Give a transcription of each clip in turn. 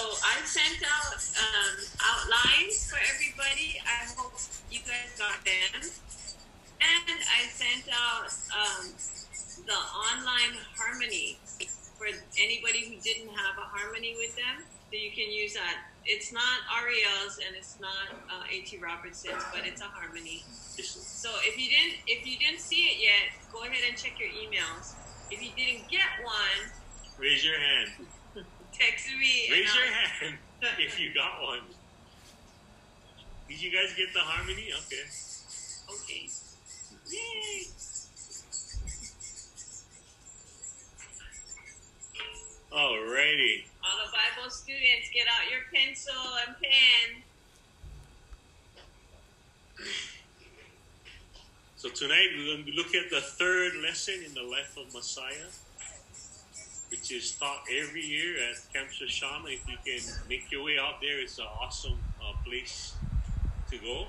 I sent out um, outlines for everybody. I hope you guys got them. And I sent out um, the online harmony for anybody who didn't have a harmony with them. So you can use that. It's not Ariel's and it's not uh, A.T. Robertson's, but it's a harmony. So if you didn't if you didn't see it yet, go ahead and check your emails. If you didn't get one, raise your hand. Text me. Raise your hand if you got one. Did you guys get the harmony? Okay. Okay. Yay! Alrighty. All the Bible students, get out your pencil and pen. So tonight we're going to be looking at the third lesson in the life of Messiah, which is taught every year at Camp Shoshana. If you can make your way out there, it's an awesome uh, place to go.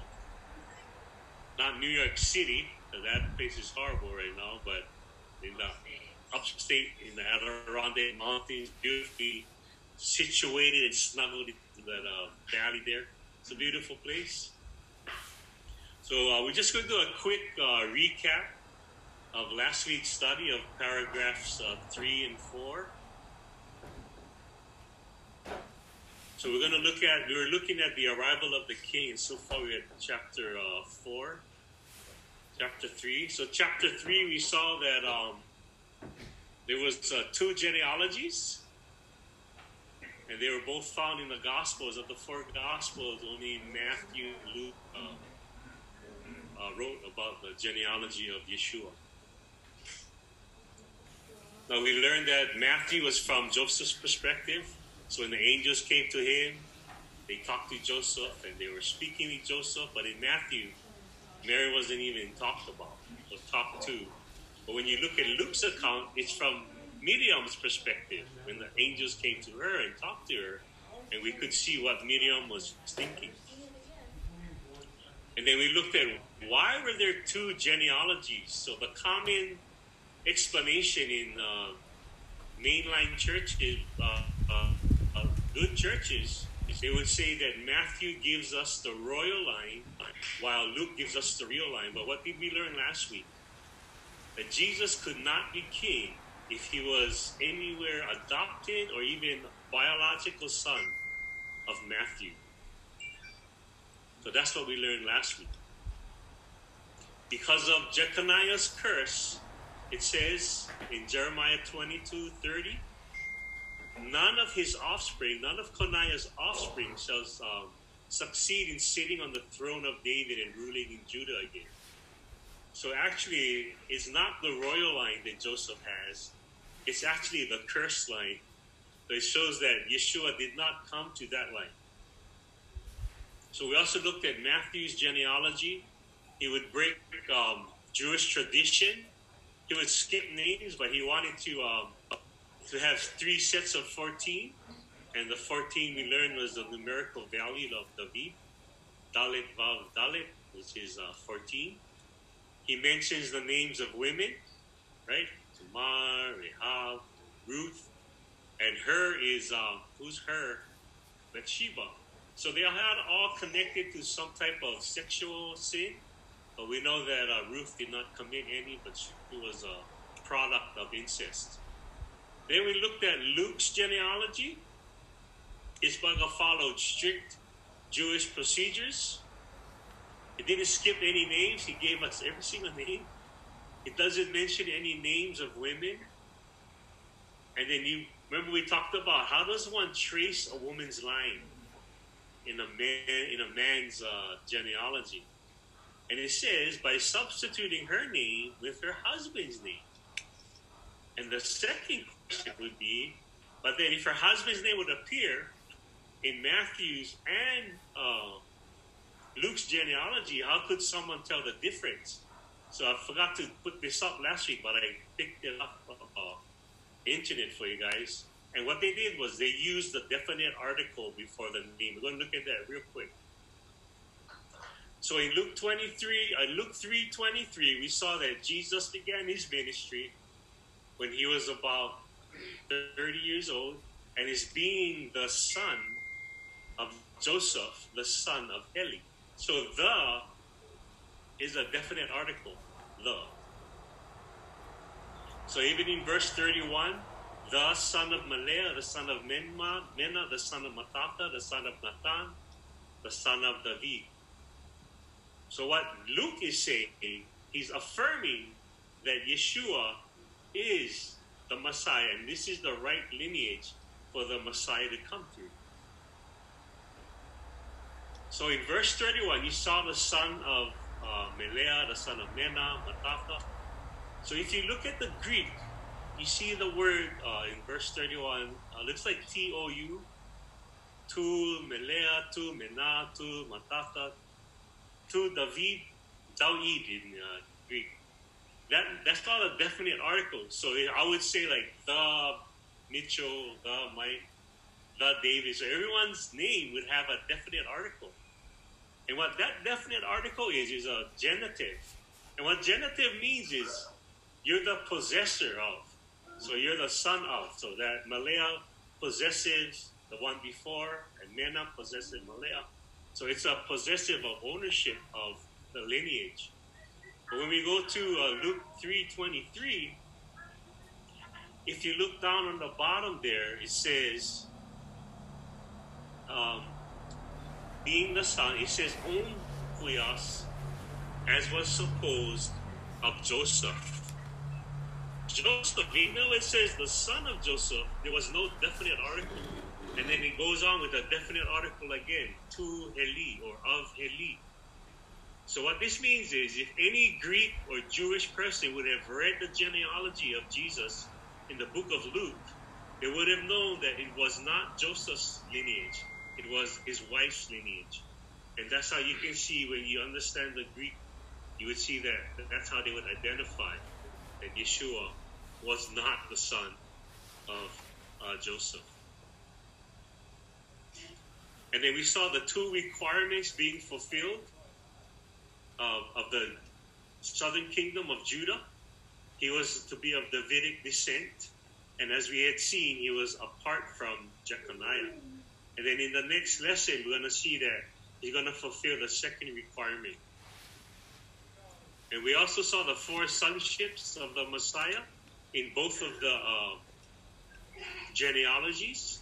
Not New York City, that place is horrible right now, but in the upstate in the Adirondack Mountains, beautifully situated and snuggled in that uh, valley there. It's a beautiful place. So uh, we're just going to do a quick uh, recap of last week's study of paragraphs uh, 3 and 4. So we're going to look at, we were looking at the arrival of the king, and so far we're at chapter uh, 4, chapter 3. So chapter 3, we saw that um, there was uh, two genealogies, and they were both found in the Gospels. Of the four Gospels, only Matthew and Luke uh, uh, wrote about the genealogy of Yeshua. Now we learned that Matthew was from Joseph's perspective. So when the angels came to him, they talked to Joseph and they were speaking with Joseph. But in Matthew, Mary wasn't even talked about or talked to. But when you look at Luke's account, it's from Miriam's perspective when the angels came to her and talked to her, and we could see what Miriam was thinking. And then we looked at why were there two genealogies. So the common explanation in uh, mainline churches, uh, uh, uh good churches, they would say that Matthew gives us the royal line, while Luke gives us the real line. But what did we learn last week? That Jesus could not be king if he was anywhere adopted or even biological son of Matthew. So that's what we learned last week. Because of Jeconiah's curse, it says in Jeremiah 22 30, none of his offspring, none of Coniah's offspring shall um, succeed in sitting on the throne of David and ruling in Judah again. So actually, it's not the royal line that Joseph has, it's actually the cursed line. So it shows that Yeshua did not come to that line. So we also looked at Matthew's genealogy. He would break um, Jewish tradition. He would skip names, but he wanted to um, to have three sets of 14. And the 14 we learned was the numerical value of David. Dalet Vav Dalet, which is uh, 14. He mentions the names of women, right? Tamar, Rahab, Ruth, and her is um, who's her? Bathsheba. So they had all connected to some type of sexual sin. But we know that uh, Ruth did not commit any, but she was a product of incest. Then we looked at Luke's genealogy. Isbaga followed strict Jewish procedures. He didn't skip any names. He gave us every single name. It doesn't mention any names of women. And then you remember we talked about how does one trace a woman's line in a man in a man's uh, genealogy? And it says by substituting her name with her husband's name. And the second question would be, but then if her husband's name would appear in Matthew's and uh, Luke's genealogy, how could someone tell the difference? So I forgot to put this up last week, but I picked it up on uh, internet for you guys. And what they did was they used the definite article before the name. We're going to look at that real quick. So in Luke 23, uh, Luke 3:23, we saw that Jesus began his ministry when he was about 30 years old. and is being the son of Joseph, the son of Heli. So the is a definite article, the. So even in verse 31, the son of Malea, the son of Menma, Mena, the son of Matata, the son of Nathan, the son of David. So what Luke is saying, he's affirming that Yeshua is the Messiah, and this is the right lineage for the Messiah to come through. So in verse 31, you saw the son of uh, Melea, the son of Mena, Matata. So if you look at the Greek, you see the word uh, in verse 31, uh, looks like T O U, tu Melea, tu Mena, tu Matata, tu David, David in uh, Greek. That, that's not a definite article. So I would say like the Mitchell, the Mike, the David. So everyone's name would have a definite article. And what that definite article is, is a genitive. And what genitive means is you're the possessor of. So you're the son of. So that Malaya possesses the one before, and Mena possesses Malaya. So it's a possessive of ownership of the lineage. But when we go to uh, Luke 3.23, if you look down on the bottom there, it says, um, being the son, it says, "Om huios, as was supposed of Joseph. Joseph, even though it says the son of Joseph, there was no definite article. And then it goes on with a definite article again, to Heli or of Heli. So what this means is if any Greek or Jewish person would have read the genealogy of Jesus in the book of Luke, they would have known that it was not Joseph's lineage. It was his wife's lineage. And that's how you can see when you understand the Greek, you would see that that's how they would identify that Yeshua was not the son of uh, Joseph. And then we saw the two requirements being fulfilled of, of the southern kingdom of Judah. He was to be of Davidic descent. And as we had seen, he was apart from Jeconiah. And then in the next lesson, we're going to see that he's going to fulfill the second requirement. And we also saw the four sonships of the Messiah in both of the uh, genealogies.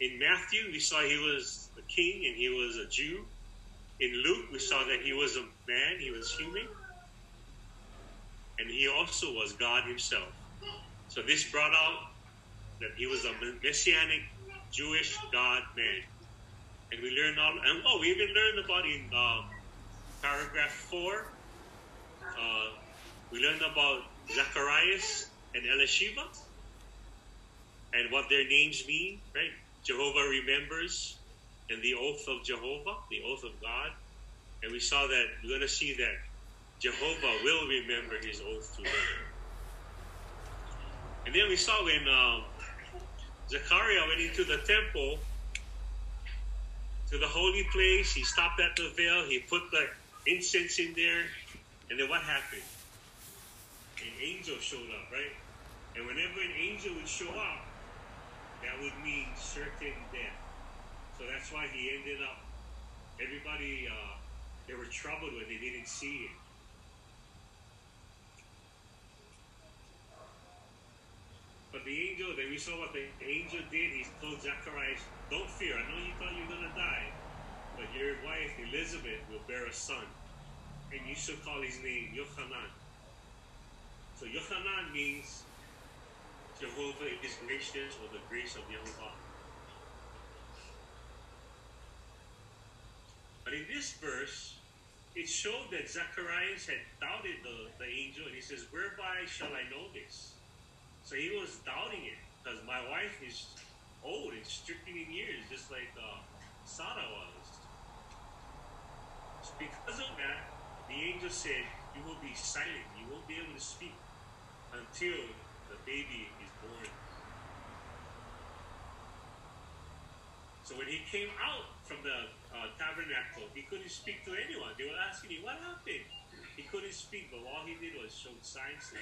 In Matthew, we saw he was a king and he was a Jew. In Luke, we saw that he was a man, he was human. And he also was God himself. So this brought out that he was a messianic Jewish God man. And we learned all, and oh, we even learned about in um, paragraph four, uh, we learned about Zacharias and Elisheva and what their names mean, right? Jehovah remembers and the oath of Jehovah, the oath of God. And we saw that, we're going to see that Jehovah will remember his oath to them. And then we saw when um, Zechariah went into the temple, to the holy place. He stopped at the veil. He put the incense in there. And then what happened? An angel showed up, right? And whenever an angel would show up, that would mean certain death. So that's why he ended up, everybody, uh, they were troubled when they didn't see him. But the angel, then we saw what the angel did. He told Zacharias, Don't fear. I know you thought you were going to die, but your wife, Elizabeth, will bear a son. And you shall call his name Yochanan. So Yochanan means Jehovah is gracious or the grace of Jehovah. But in this verse, it showed that Zacharias had doubted the, the angel, and he says, Whereby shall I know this? So he was doubting it because my wife is old and stricken in years, just like uh, Sarah was. So because of that, the angel said, You will be silent. You won't be able to speak until the baby is born. So when he came out from the uh, tabernacle, he couldn't speak to anyone. They were asking him, What happened? He couldn't speak, but all he did was show signs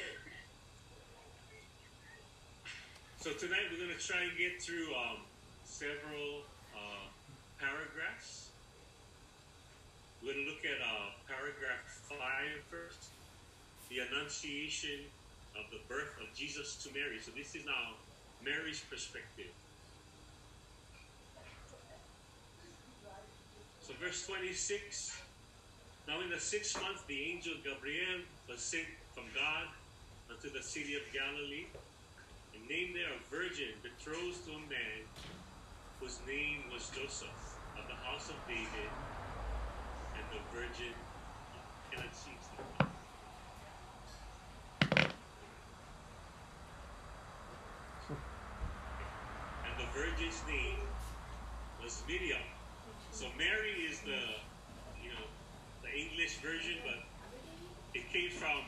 So tonight we're going to try and get through um, several uh, paragraphs. We're going to look at uh, paragraph 5 first. The Annunciation of the birth of Jesus to Mary. So this is now Mary's perspective. So verse 26. Now in the sixth month the angel Gabriel was sent from God unto the city of Galilee, and named there a virgin betrothed to a man whose name was Joseph of the house of David, and the virgin see. And the virgin's name was Miriam. So Mary is the, you know, the English version, but it came from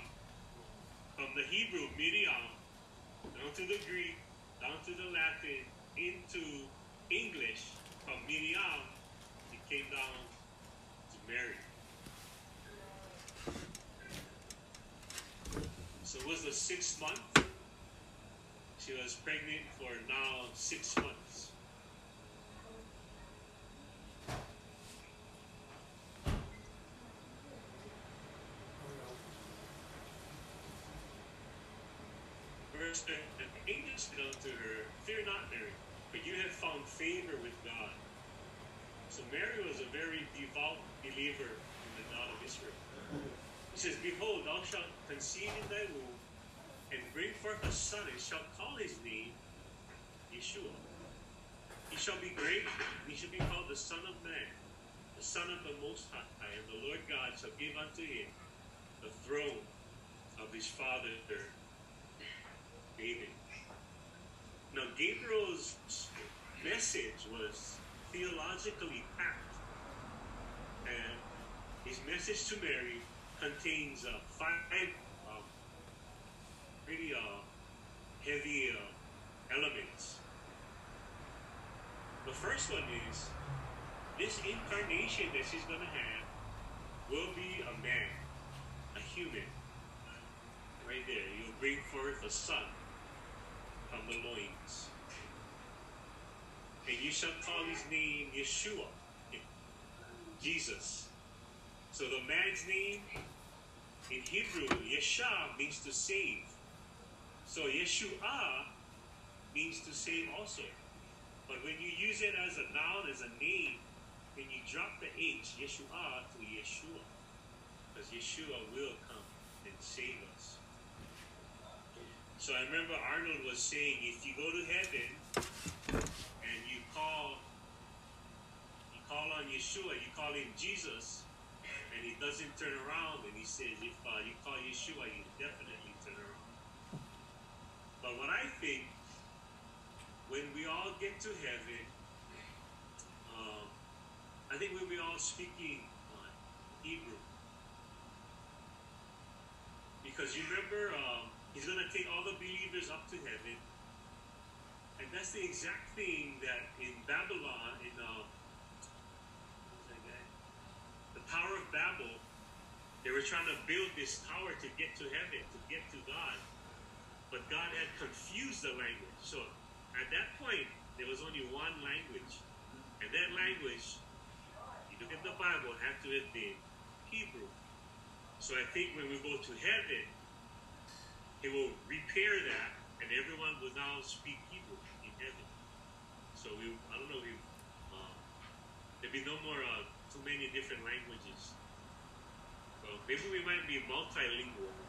from the Hebrew Miriam um, down to the Greek, down to the Latin, into English. From Miriam, um, it came down to Mary. So it was the sixth month. She was pregnant for now six months. Verse the angels said unto her, Fear not, Mary, for you have found favor with God. So Mary was a very devout believer in the God of Israel. He says, Behold, thou shalt conceive in thy womb and bring forth a son, and shalt call his name Yeshua. He shall be great, and he shall be called the Son of Man, the Son of the Most High, and the Lord God shall give unto him the throne of his father David. Now, Gabriel's message was theologically packed, and his message to Mary contains uh, five um, pretty uh, heavy uh, elements. The first one is this incarnation that she's going to have will be a man, a human. Right there, you'll bring forth a son the loins. And you shall call his name Yeshua, Jesus. So the man's name in Hebrew, Yeshua, means to save. So Yeshua means to save also. But when you use it as a noun, as a name, then you drop the H, Yeshua, to Yeshua. Because Yeshua will come and save us. So I remember Arnold was saying, if you go to heaven and you call, you call on Yeshua, you call him Jesus, and he doesn't turn around, and he says, if uh, you call Yeshua, you definitely turn around. But what I think, when we all get to heaven, um, I think we'll be all speaking uh, Hebrew. Because you remember, um, he's going to take all the believers up to heaven. And that's the exact thing that in Babylon, in uh, the Tower of Babel, they were trying to build this tower to get to heaven, to get to God. But God had confused the language. So at that point, there was only one language. And that language, you look at the Bible, had to have been Hebrew. So I think when we go to heaven, he will repair that, and everyone will now speak Hebrew in heaven. So we, I don't know if uh, there'll be no more uh, too many different languages. So maybe we might be multilingual,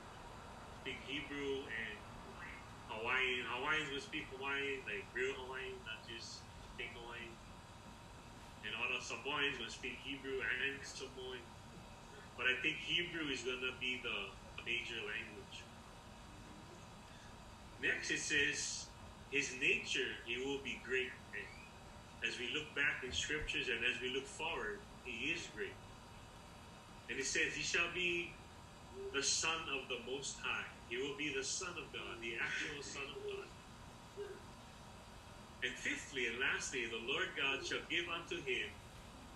speak Hebrew and Hawaiian. Hawaiians will speak Hawaiian, like real Hawaiian, not just fake Hawaiian. And all the Samoans will speak Hebrew and Samoan. But I think Hebrew is going to be the major language. Next, it says, His nature, He will be great. As we look back in scriptures and as we look forward, He is great. And it says, He shall be the Son of the Most High. He will be the Son of God, the actual Son of God. And fifthly and lastly, the Lord God shall give unto him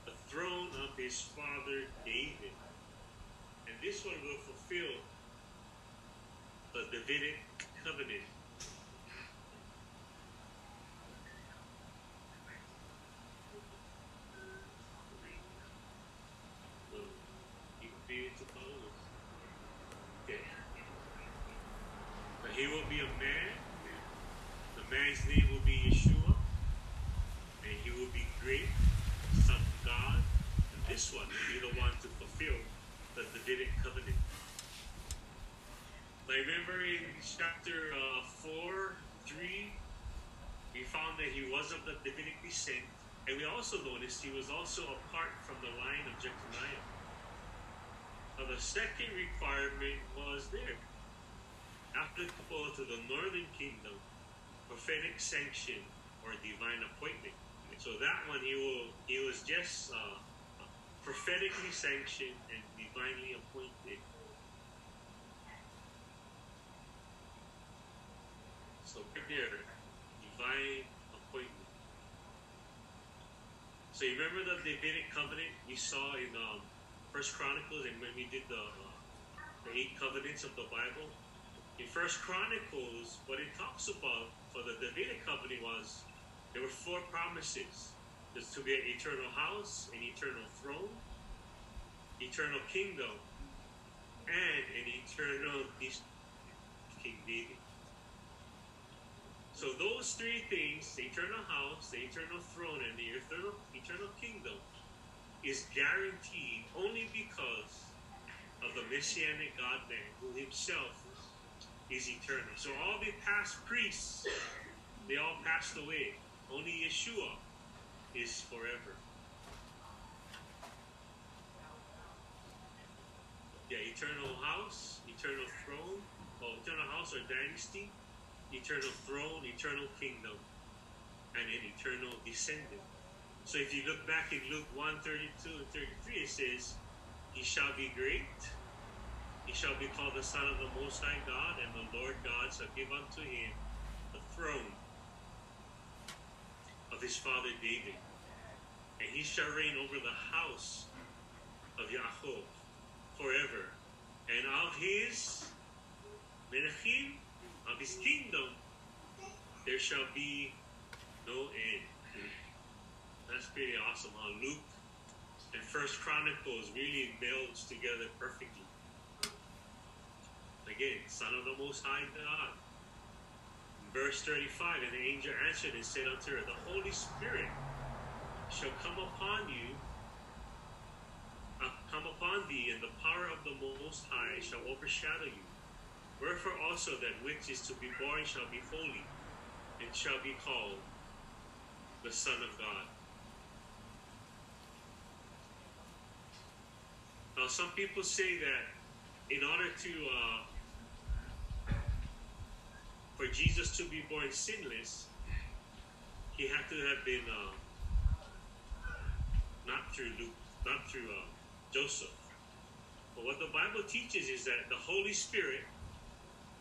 the throne of his father David. And this one will fulfill the Davidic covenant. experience. Yeah. But he will be a man. The man's name will be Yeshua. And he will be great, son of God. And this one will be the one to fulfill the Davidic covenant. Like remember in chapter uh, 4, 3, we found that he was of the Davidic descent. And we also noticed he was also apart from the line of Jeconiah. Now, the second requirement was there. Applicable to the northern kingdom, prophetic sanction or divine appointment. So that one, he will he was just uh, prophetically sanctioned and divinely appointed. So right there, divine appointment. So you remember the Davidic covenant we saw in um, First Chronicles, and when we did the, uh, the eight covenants of the Bible, in First Chronicles, what it talks about for the Davidic covenant was there were four promises: there's to be an eternal house, an eternal throne, eternal kingdom, and an eternal King David. So those three things, the eternal house, the eternal throne, and the eternal eternal kingdom, is guaranteed only because of the messianic God man who himself is eternal. So all the past priests, they all passed away. Only Yeshua is forever. Yeah, eternal house, eternal throne, well, eternal house or dynasty, eternal throne, eternal kingdom, and an eternal descendant. So if you look back in Luke 1 32 and 33, it says, He shall be great, he shall be called the Son of the Most High God, and the Lord God shall give unto him the throne of his father David. And he shall reign over the house of Yaakov forever. And of his Menachim, of his kingdom, there shall be no end. That's pretty awesome. How Luke and First Chronicles really melds together perfectly. Again, Son of the Most High God. Verse 35, and the angel answered and said unto her, The Holy Spirit shall come upon you, uh, come upon thee, and the power of the Most High shall overshadow you. Wherefore also that which is to be born shall be holy, and shall be called the Son of God. Now, some people say that in order to, uh, for Jesus to be born sinless, he had to have been uh, not through Luke, not through uh, Joseph. But what the Bible teaches is that the Holy Spirit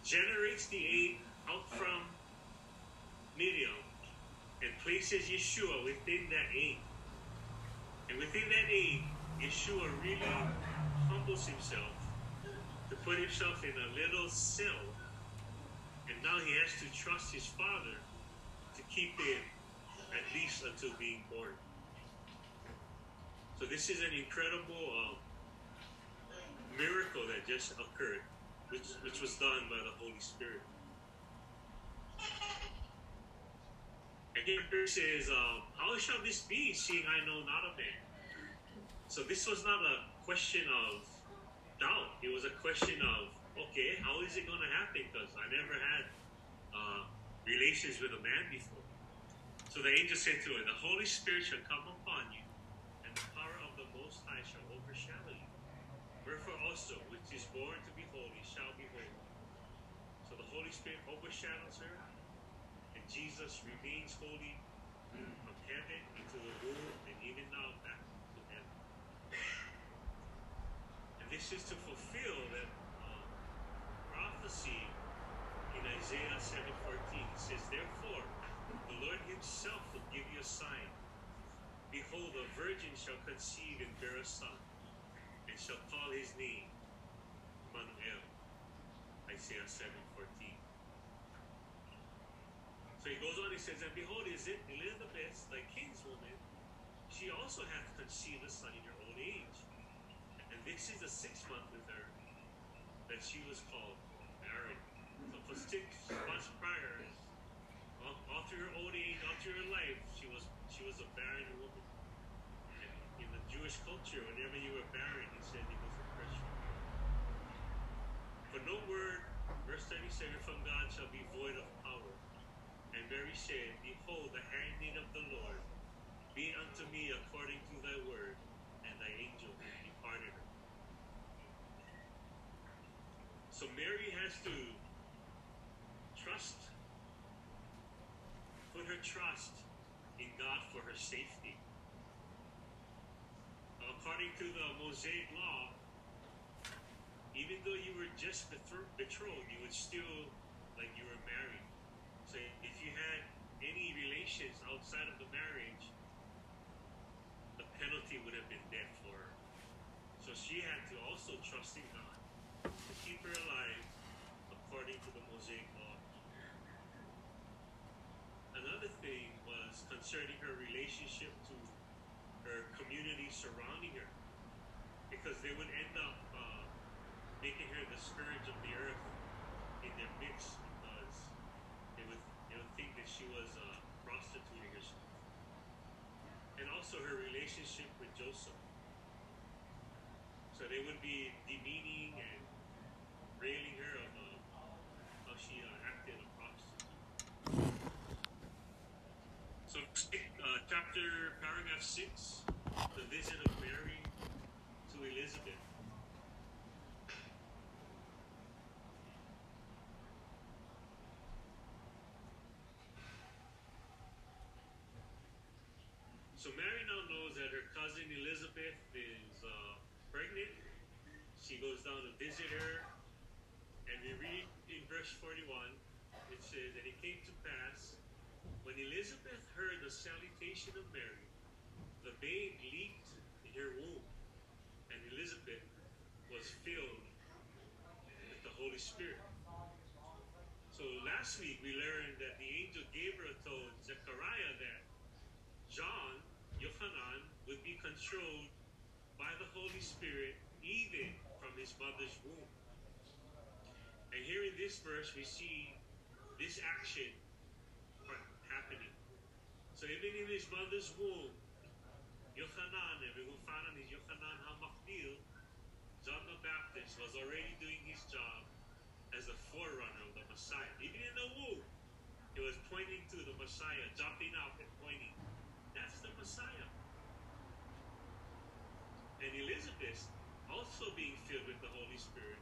generates the aid out from Miriam and places Yeshua within that aid. And within that aid, Yeshua really humbles himself to put himself in a little cell. And now he has to trust his father to keep him at least until being born. So this is an incredible um, miracle that just occurred, which, which was done by the Holy Spirit. Again, verse says, um, How shall this be, seeing I know not a man? So this was not a question of doubt. It was a question of, okay, how is it going to happen? Because I never had uh, relations with a man before. So the angel said to her, The Holy Spirit shall come upon you, and the power of the Most High shall overshadow you. Wherefore also, which is born to be holy, shall be holy. So the Holy Spirit overshadows her, and Jesus remains holy from heaven into the womb, and even now back to heaven. And this is to fulfill that uh, prophecy in Isaiah 7:14. It says, Therefore, the Lord Himself will give you a sign. Behold, a virgin shall conceive and bear a son, and shall call his name Immanuel. Isaiah 7:14. So he goes on, he says, And behold, is it Elizabeth, thy kinswoman, she also hath conceived a son in her old age. This is the sixth month with her that she was called barren. So for six months prior, all, through her old age, all through her life, she was she was a barren woman. And in the Jewish culture, whenever you were barren, he said you was a Christian. For no word, verse 37, from God shall be void of power. And Mary said, Behold, the handmaid of the Lord, be unto me according to thy word. And thy angel departed her. So Mary has to trust, put her trust in God for her safety. According to the Mosaic law, even though you were just betrothed, you would still like you were married. So if you had any relations outside of the marriage, the penalty would have been death for her. So she had to also trust in God keep her alive according to the Mosaic law. Another thing was concerning her relationship to her community surrounding her, because they would end up uh, making her the scourge of the earth in their midst, because they would they would think that she was uh, prostituting herself, and also her relationship with Joseph. So they would be demeaning and railing her of uh, how she uh, acted a prostitute. So, uh, chapter, paragraph 6, the visit of Mary to Elizabeth. So Mary now knows that her cousin Elizabeth is uh, pregnant. She goes down to visit her. And we read in verse 41, it says, And it came to pass, when Elizabeth heard the salutation of Mary, the babe leaped in her womb, and Elizabeth was filled with the Holy Spirit. So last week we learned that the angel Gabriel told Zechariah that John, Yochanan, would be controlled by the Holy Spirit even from his mother's womb. Here in this verse, we see this action happening. So even in his mother's womb, Yochanan, find out is Yochanan John the Baptist was already doing his job as a forerunner of the Messiah. Even in the womb, he was pointing to the Messiah, jumping up and pointing. That's the Messiah. And Elizabeth, also being filled with the Holy Spirit,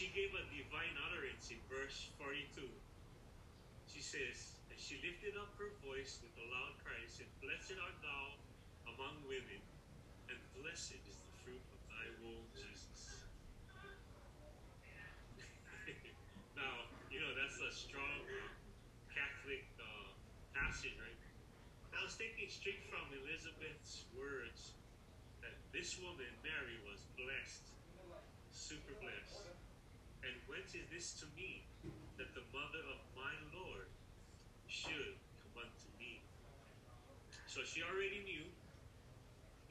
she gave a divine utterance in verse 42. She says, And she lifted up her voice with a loud cry, and said, Blessed art thou among women, and blessed is the fruit of thy womb, Jesus. now, you know, that's a strong Catholic uh, passage, right? I was thinking straight from Elizabeth's words that this woman, Mary, was blessed, super blessed. And whence is this to me that the mother of my Lord should come unto me? So she already knew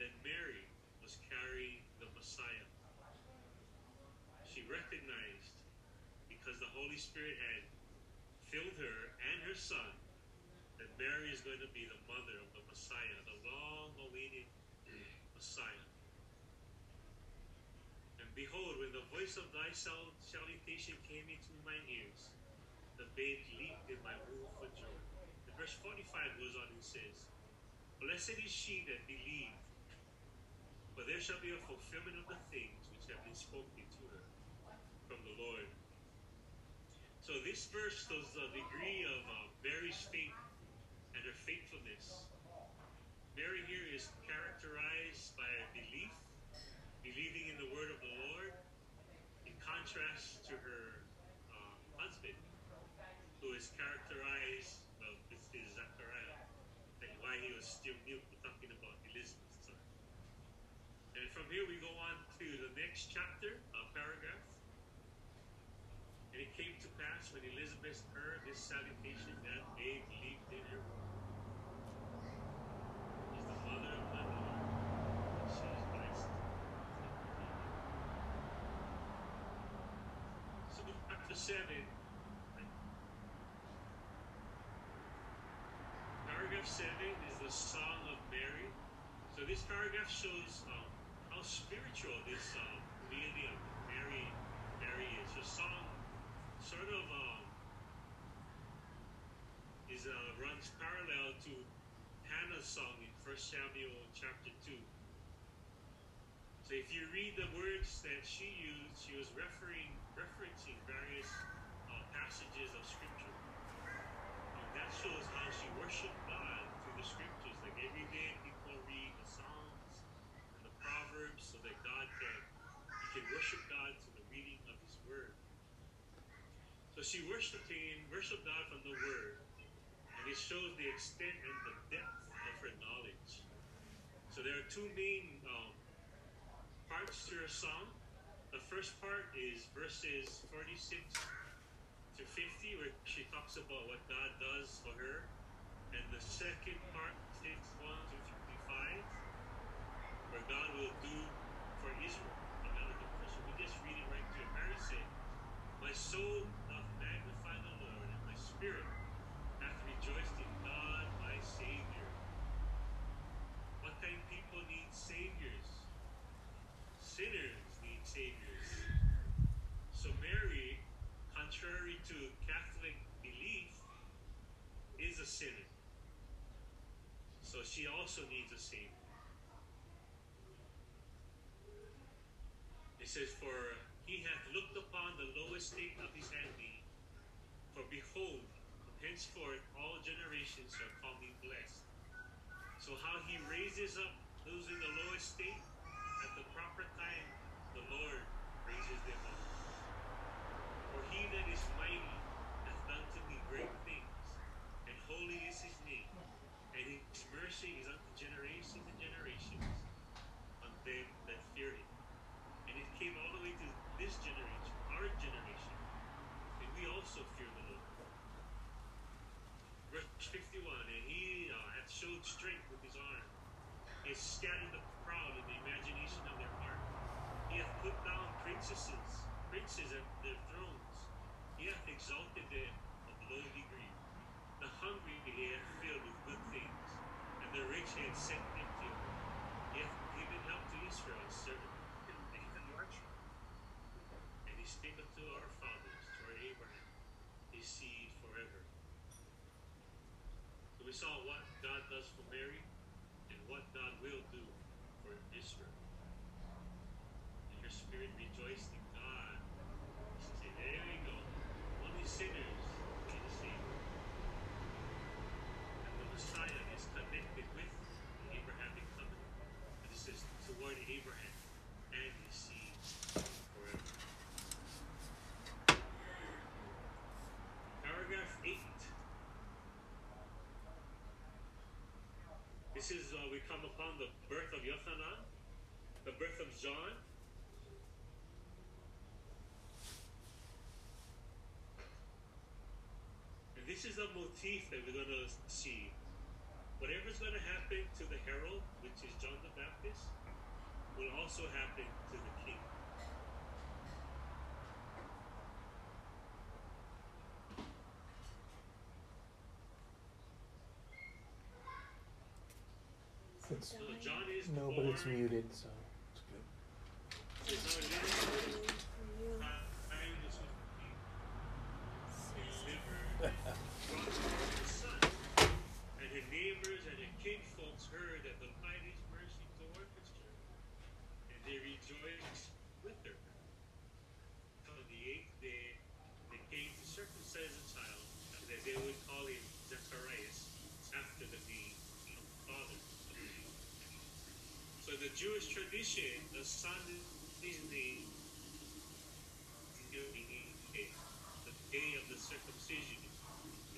that Mary was carrying the Messiah. She recognized because the Holy Spirit had filled her and her son that Mary is going to be the mother of the Messiah, the long awaited Messiah. Behold, when the voice of thy salutation came into my ears, the babe leaped in my womb for joy. The verse 45 goes on and says, Blessed is she that believed, for there shall be a fulfillment of the things which have been spoken to her from the Lord. So this verse shows the degree of uh, Mary's faith and her faithfulness. Mary here is characterized by her belief, believing in the word of the Lord, in contrast to her uh, husband, who is characterized, well, this is Zechariah, and why he was still mute, talking about Elizabeth's son. And from here we go on to the next chapter, uh, paragraph. And it came to pass when Elizabeth heard this salutation the Senate, paragraph 7 is the Song of Mary. So this paragraph shows um, how spiritual this um, of Mary, Mary is. The song sort of um, is uh, runs parallel to Hannah's song in 1 Samuel chapter 2. So if you read the words that she used, she was referring, referencing various uh, passages of scripture. And that shows how she worshiped God through the scriptures. Like every day people read the Psalms and the Proverbs so that God can you can worship God through the reading of his word. So she worshiped him, worshiped God from the word. And it shows the extent and the depth of her knowledge. So there are two main um, parts to her song. The first part is verses 46 to 50, where she talks about what God does for her. And the second part, 61 to 55, where God will do for Israel. Another difference. So we just read it right through. Mary said, My soul doth magnify the Lord, and my spirit hath rejoiced in God my Savior. What kind of people need saviors? Sinners need saviors. So Mary, contrary to Catholic belief, is a sinner. So she also needs a savior. It says, For he hath looked upon the low estate of his handmaid. For behold, henceforth all generations shall call me blessed. So how he raises up those in the low estate, at the proper time, the Lord raises them up. For he that is mighty hath done to me great things, and holy is his name, and his mercy is unto generations and generations on them that fear him. And it came all the way to this generation, our generation, and we also fear the Lord. Verse 51, and he uh, hath showed strength with his arm. He hath scattered the proud in the imagination of their heart. He hath put down princesses, princes at their thrones. He hath exalted them of low degree. The hungry he hath filled with good things, and the rich he hath sent empty. He given help to Israel, his servant. And he spake unto our fathers, to our Abraham, his seed forever. So we saw what God does for Mary and what God will do for Israel. And your spirit rejoiced in God. She said, There we go. Only sinners need a Savior. And the Messiah is connected with the Abrahamic covenant. And this is toward Abraham and his seed forever. Paragraph 8. This is uh, we come upon the birth of Yochanan, the birth of John. And this is a motif that we're going to see. Whatever's going to happen to the herald, which is John the Baptist, will also happen to the king. It's, So John is no, but it's muted, so it's good. is our little kindness of the king. delivered brought forth the son. And her neighbors and her kinfolks heard that the light his mercy toward his church. And they rejoiced with her. On the eighth day, they came to circumcise the child, and that they would call him Zacharias, after the name of the father. So the Tradition, the is named the day of the circumcision.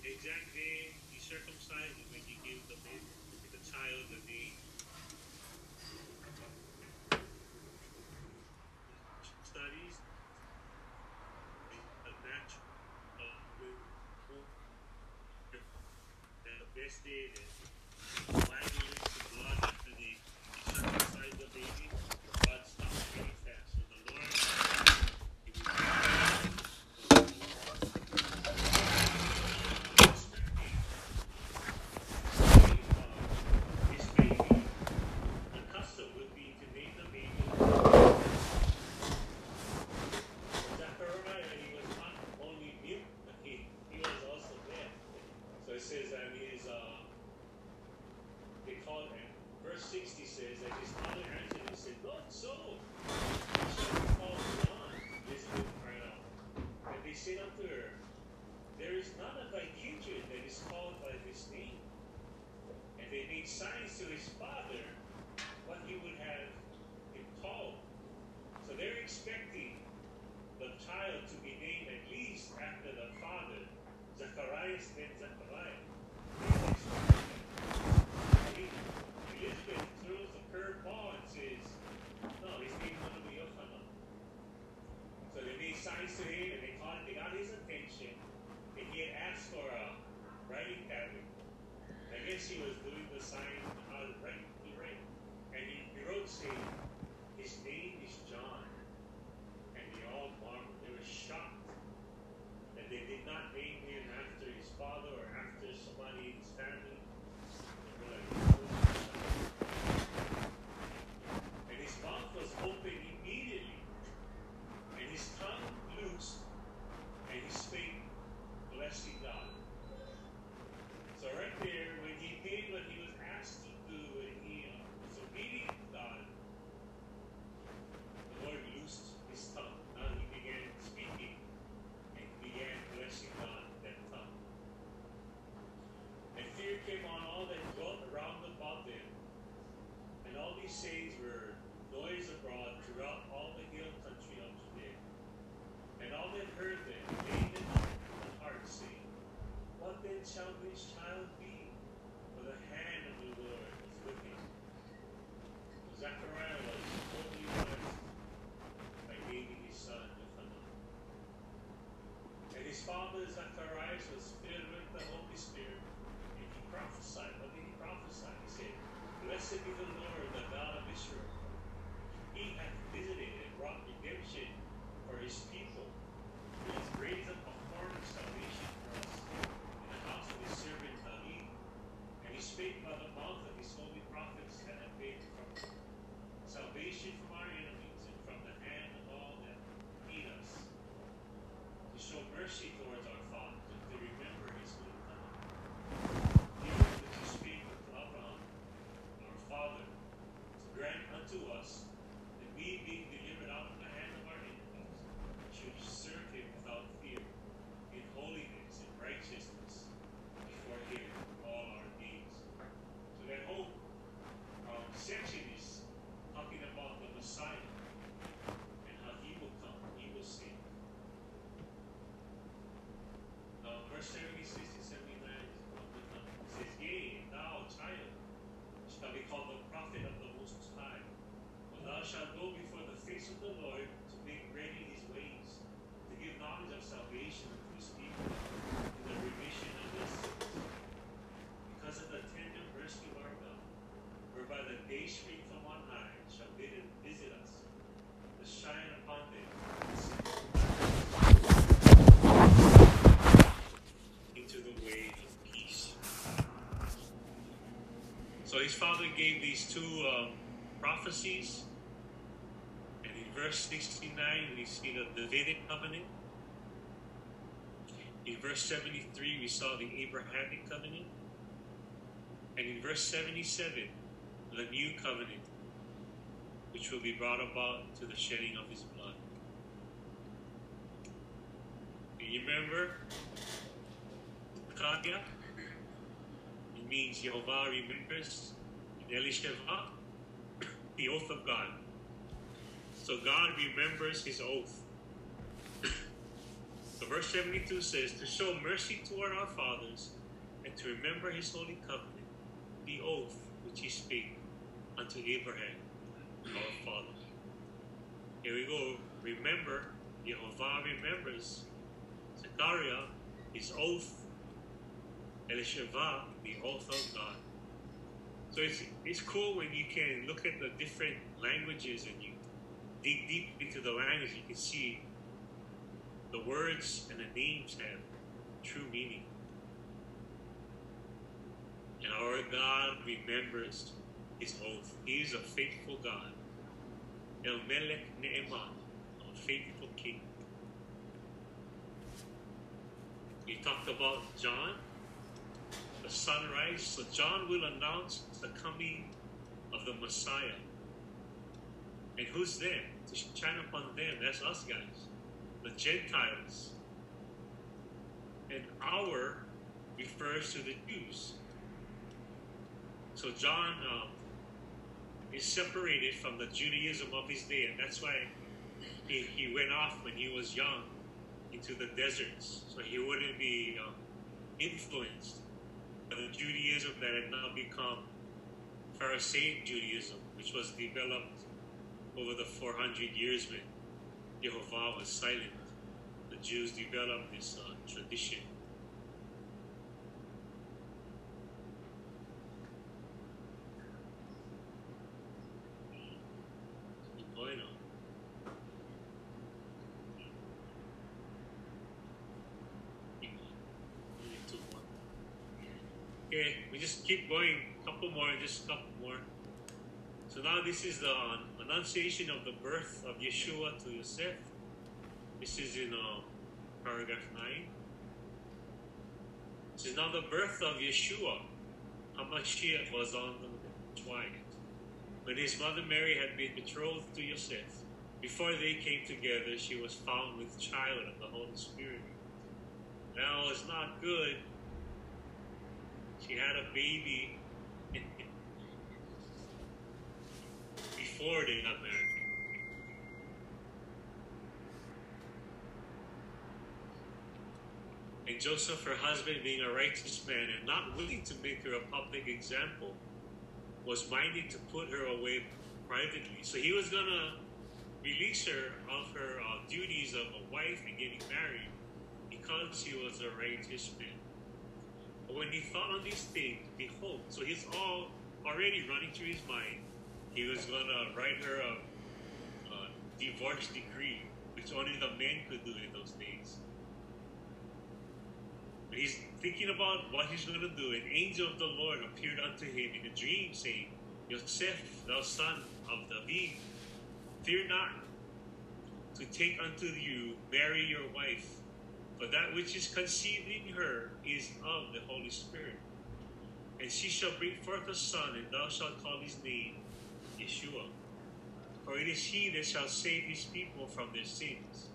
The exact day he circumcised is when he gave the the child the name. Studies the natural the best day came on all that dwelt around about them. And all these sayings were noised abroad throughout all the hill country of Judea. And all that heard them made them the heart, saying, What then shall this child be? For the hand of the Lord is with him. Zechariah was totally blessed by naming his son Yochanan. And his father Zacharias was filled with the Holy Spirit, prophesied. What did he prophesy? He said, Blessed be the Lord, the God of Israel. He hath visited and brought redemption for his people. He has raised up a horn of salvation for us in the house of his servant David. And he spake by the mouth of his holy prophets that have made from salvation from our enemies and from the hand of all that hate us to show mercy towards our fathers and to remember his holy covenant. Even to speak with Abraham, our father, to grant unto us that we, being delivered out of the hand of our enemies, should serve him without fear, in holiness and righteousness before him all our days. So that whole um, section is talking about the Messiah and how he will come, he will save. Uh, verse 76 to 79 is what we come. It says, Yea, thou, child, shall be called the prophet of the Most High. For thou shalt go before the face of the Lord to make ready his ways, to give knowledge of salvation to his people, and the remission of their sins. Because of the tender mercy of our God, whereby the day spring from on high shall visit, visit us, to shine upon them and send into the way of peace. So his father gave these two um, prophecies, and in verse 69 we see the Davidic covenant. In verse 73 we saw the Abrahamic covenant. And in verse 77, the new covenant, which will be brought about to the shedding of his blood. Do you remember? It means Jehovah remembers. Elisheva, the oath of God. So God remembers his oath. so verse 72 says, To show mercy toward our fathers and to remember his holy covenant, the oath which he spake unto Abraham, our father. Here we go. Remember, Jehovah remembers Zechariah, his oath, Elisheva, the oath of God. So it's, it's cool when you can look at the different languages and you dig deep into the language, you can see the words and the names have true meaning. And our God remembers his oath. He is a faithful God. El Melech Ne'eman, a faithful king. We talked about John, sunrise. So John will announce the coming of the Messiah. And who's them? To shine upon them. That's us guys. The Gentiles. And our refers to the Jews. So John um, is separated from the Judaism of his day, and that's why he, he went off when he was young into the deserts, so he wouldn't be um, influenced the Judaism that had now become Pharisaic Judaism, which was developed over the 400 years when Jehovah was silent. The Jews developed this uh, tradition. Keep going on. Only two more. Okay, we just keep going. Couple more, just a couple more. So now this is the annunciation of the birth of Yeshua to Yosef. This is in uh, paragraph 9. This is now the birth of Yeshua. Hamashiach was on the twilight. When his mother Mary had been betrothed to Yosef, before they came together, she was found with child of the Holy Spirit. Now it's not good. She had a baby before they got married. And Joseph, her husband, being a righteous man and not willing to make her a public example, was minded to put her away privately. So he was going to release her of her uh, duties of a wife and getting married because she was a righteous man. But when he thought on these things, behold, so he's all already running through his mind. He was going to write her a, a divorce decree, which only the men could do in those days. But he's thinking about what he's going to do. An angel of the Lord appeared unto him in a dream, saying, Yosef, thou son of David, fear not to take unto you Mary your wife, for that which is conceived in her is of the Holy Spirit. And she shall bring forth a son, and thou shalt call his name Yeshua. For it is he that shall save his people from their sins.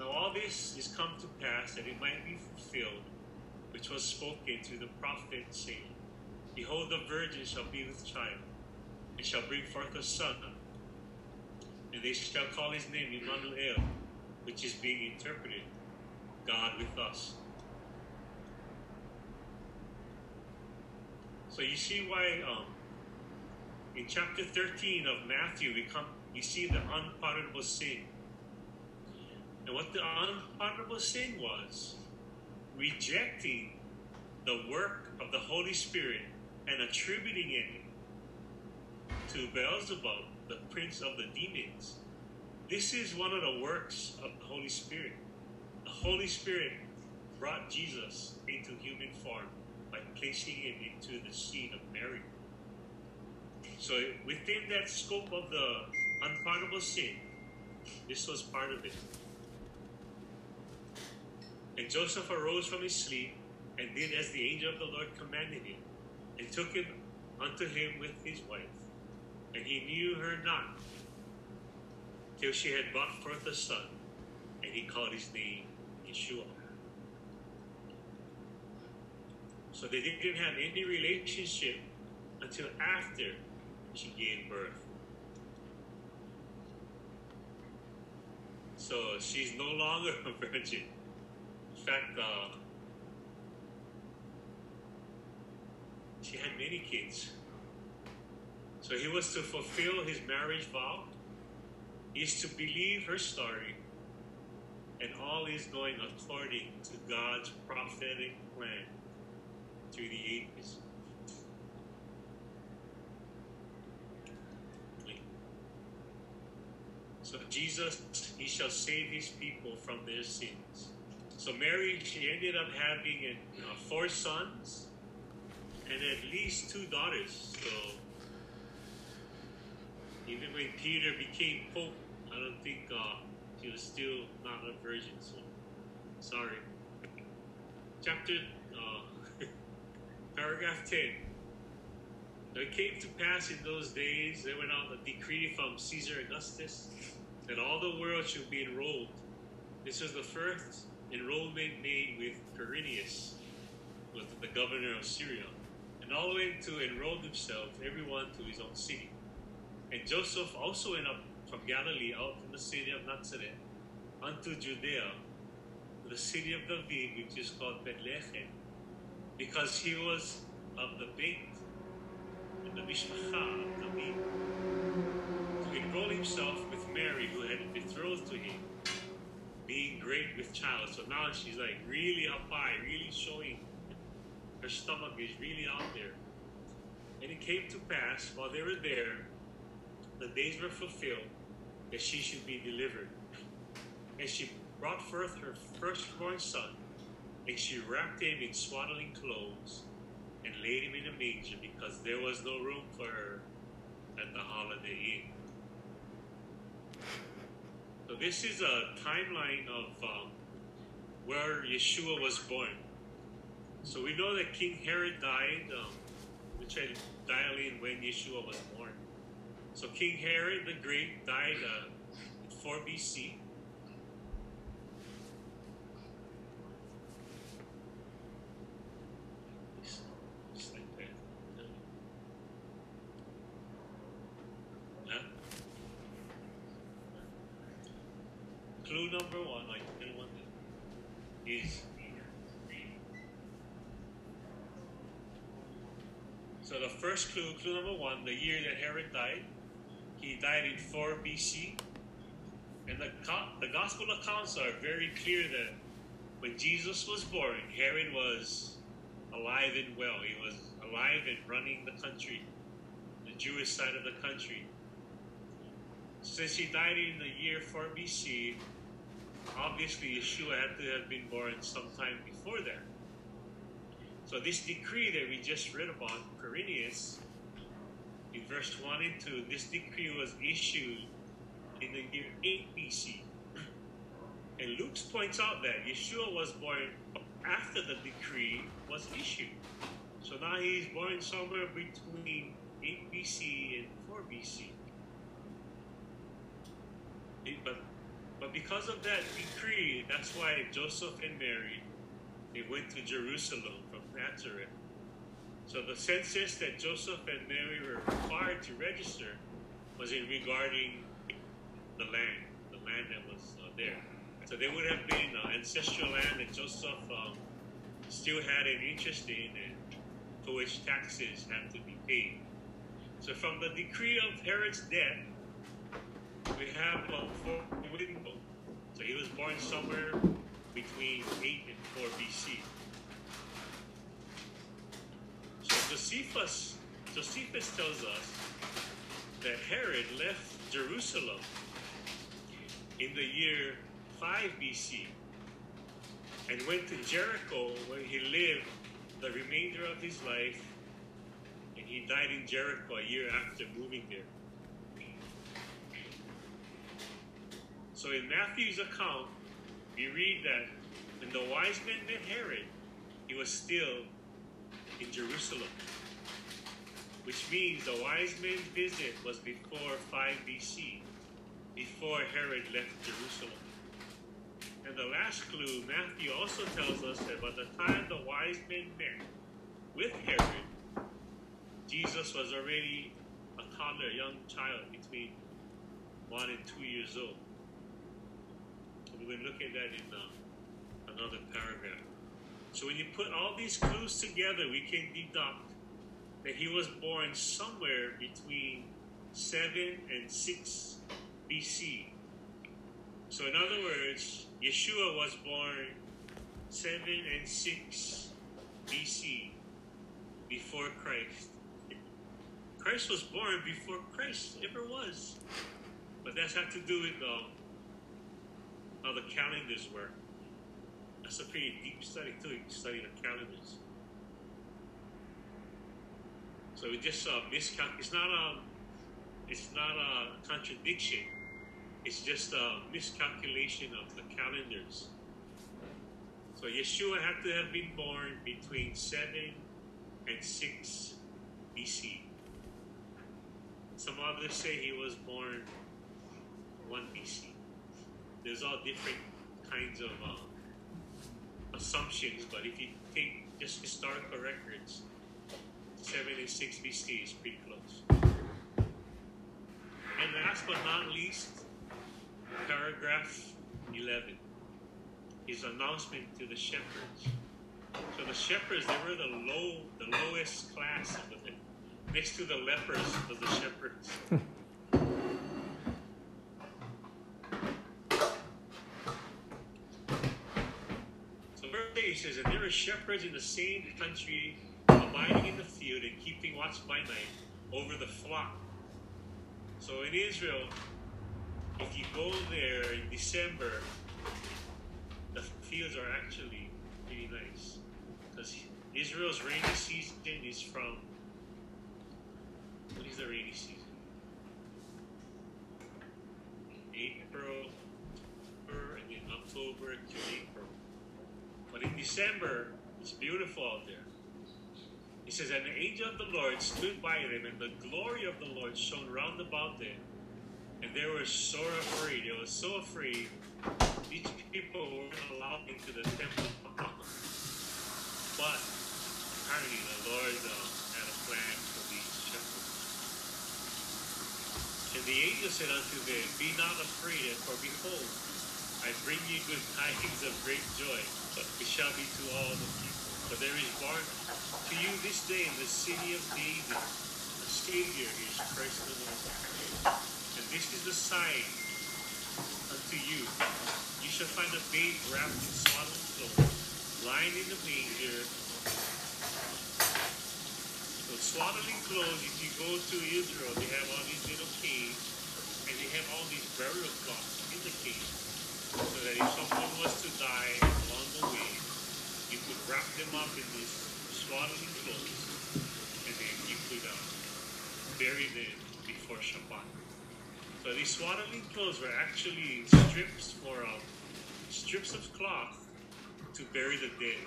Now all this is come to pass that it might be fulfilled, which was spoken to the prophet, saying, Behold, the virgin shall be with child, and shall bring forth a son, and they shall call his name Immanuel, which is being interpreted, God with us. So you see why um, in chapter 13 of Matthew we come you see the unpardonable sin. And what the unpardonable sin was, rejecting the work of the Holy Spirit and attributing it to Beelzebub, the prince of the demons. This is one of the works of the Holy Spirit. Holy Spirit brought Jesus into human form by placing him into the seed of Mary. So within that scope of the unpardonable sin, this was part of it. And Joseph arose from his sleep and did as the angel of the Lord commanded him, and took him unto him with his wife. And he knew her not till she had brought forth a son, and he called his name Yeshua. So they didn't have any relationship until after she gave birth. So she's no longer a virgin. In fact, uh, she had many kids. So he was to fulfill his marriage vow. He is to believe her story. And all is going according to God's prophetic plan through the ages. So Jesus, he shall save his people from their sins. So Mary, she ended up having uh, four sons and at least two daughters. So even when Peter became pope, I don't think uh, he was still not a virgin. So sorry. Chapter uh, paragraph ten. Now it came to pass in those days there went out a decree from Caesar Augustus that all the world should be enrolled. This was the first enrollment made with Quirinius, was the governor of Syria. And all went to enroll themselves, everyone to his own city. And Joseph also went up from Galilee out from the city of Nazareth unto Judea, to the city of David, which is called Bethlehem, because he was of the Beit and the Mishpacha of David, to enroll himself with Mary, who had betrothed to him, being great with child. So now she's like really up high, really showing her stomach is really out there. And it came to pass while they were there, the days were fulfilled that she should be delivered. And she brought forth her firstborn son, and she wrapped him in swaddling clothes and laid him in a manger because there was no room for her at the holiday inn. So this is a timeline of um, where Yeshua was born. So we know that King Herod died, um, which I dial in when Yeshua was born. So King Herod the Great died uh, in 4 BC. Clue number one, like anyone is So the first clue, clue number one, the year that Herod died, he died in 4 BC. And the, the gospel accounts are very clear that when Jesus was born, Herod was alive and well. He was alive and running the country, the Jewish side of the country. Since he died in the year 4 BC, obviously Yeshua had to have been born sometime before that. So this decree that we just read about, Quirinius, in verse 1 and 2, this decree was issued in the year 8 BC. And Luke points out that Yeshua was born after the decree was issued. So now he's born somewhere between 8 BC and 4 BC. But, but because of that decree, that's why Joseph and Mary they went to Jerusalem from Nazareth. So the census that Joseph and Mary were required to register was in regarding the land, the land that was uh, there. So they would have been uh, ancestral land that Joseph um, still had an interest in and for which taxes had to be paid. So from the decree of Herod's death, we have uh, four. So he was born somewhere between 8 and 4 BC. So Josephus, Josephus tells us that Herod left Jerusalem in the year 5 BC and went to Jericho where he lived the remainder of his life and he died in Jericho a year after moving there. So in Matthew's account, we read that when the wise men met Herod, he was still in Jerusalem. Which means the wise men's visit was before 5 BC, before Herod left Jerusalem. And the last clue, Matthew also tells us that by the time the wise men met with Herod, Jesus was already a toddler, a young child between one and two years old. We will look at that in uh, another paragraph. So when you put all these clues together, we can deduct that he was born somewhere between 7 and 6 BC. So in other words, Yeshua was born 7 and 6 BC before Christ. Christ was born before Christ ever was. But that's had to do with uh, how the calendars work. That's a pretty deep study too. You can study the calendars. So it just uh, miscal. It's not a. It's not a contradiction. It's just a miscalculation of the calendars. So Yeshua had to have been born between seven and six BC. Some others say he was born 1 BC. There's all different kinds of uh, assumptions, but if you take just historical records, 76 BC is pretty close. And last but not least, paragraph 11 is announcement to the shepherds. So the shepherds, they were the low, the lowest class of the next to the lepers was the shepherds. so verse 8 were shepherds in the same country, abiding in the field and keeping watch by night over the flock. So in Israel, if you go there in December, the fields are actually really nice. Because Israel's rainy season is from what is the rainy season? April, and then October to April. But in December, it's beautiful out there. He says, And the angel of the Lord stood by them, and the glory of the Lord shone round about them. And they were so afraid. They were so afraid. These people weren't allowed into the temple. But apparently the Lord uh, had a plan for these shepherds. And the angel said unto them, Be not afraid, for behold, I bring you good tidings of great joy, but it shall be to all the people. For there is born to you this day in the city of David a Savior is Christ the Lord. And this is the sign unto you. You shall find a babe wrapped in swaddling clothes, lying in the manger. So swaddling clothes, if you go to Israel, they have all these little caves, and they have all these burial plots in the cave. So that if someone was to die you could wrap them up in these swaddling clothes, and then you could uh, bury them before Shabbat. So these swaddling clothes were actually strips for um, strips of cloth to bury the dead.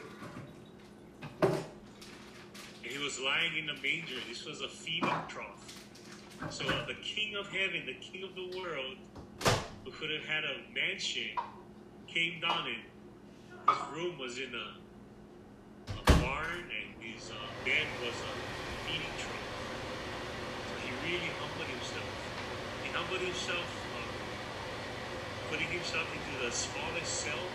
And he was lying in a manger. This was a feeding trough. So uh, the King of Heaven, the King of the world, who could have had a mansion, came down and his room was in a, a barn and his uh, bed was a feeding trough. So he really humbled himself. He humbled himself, uh, putting himself into the smallest cell,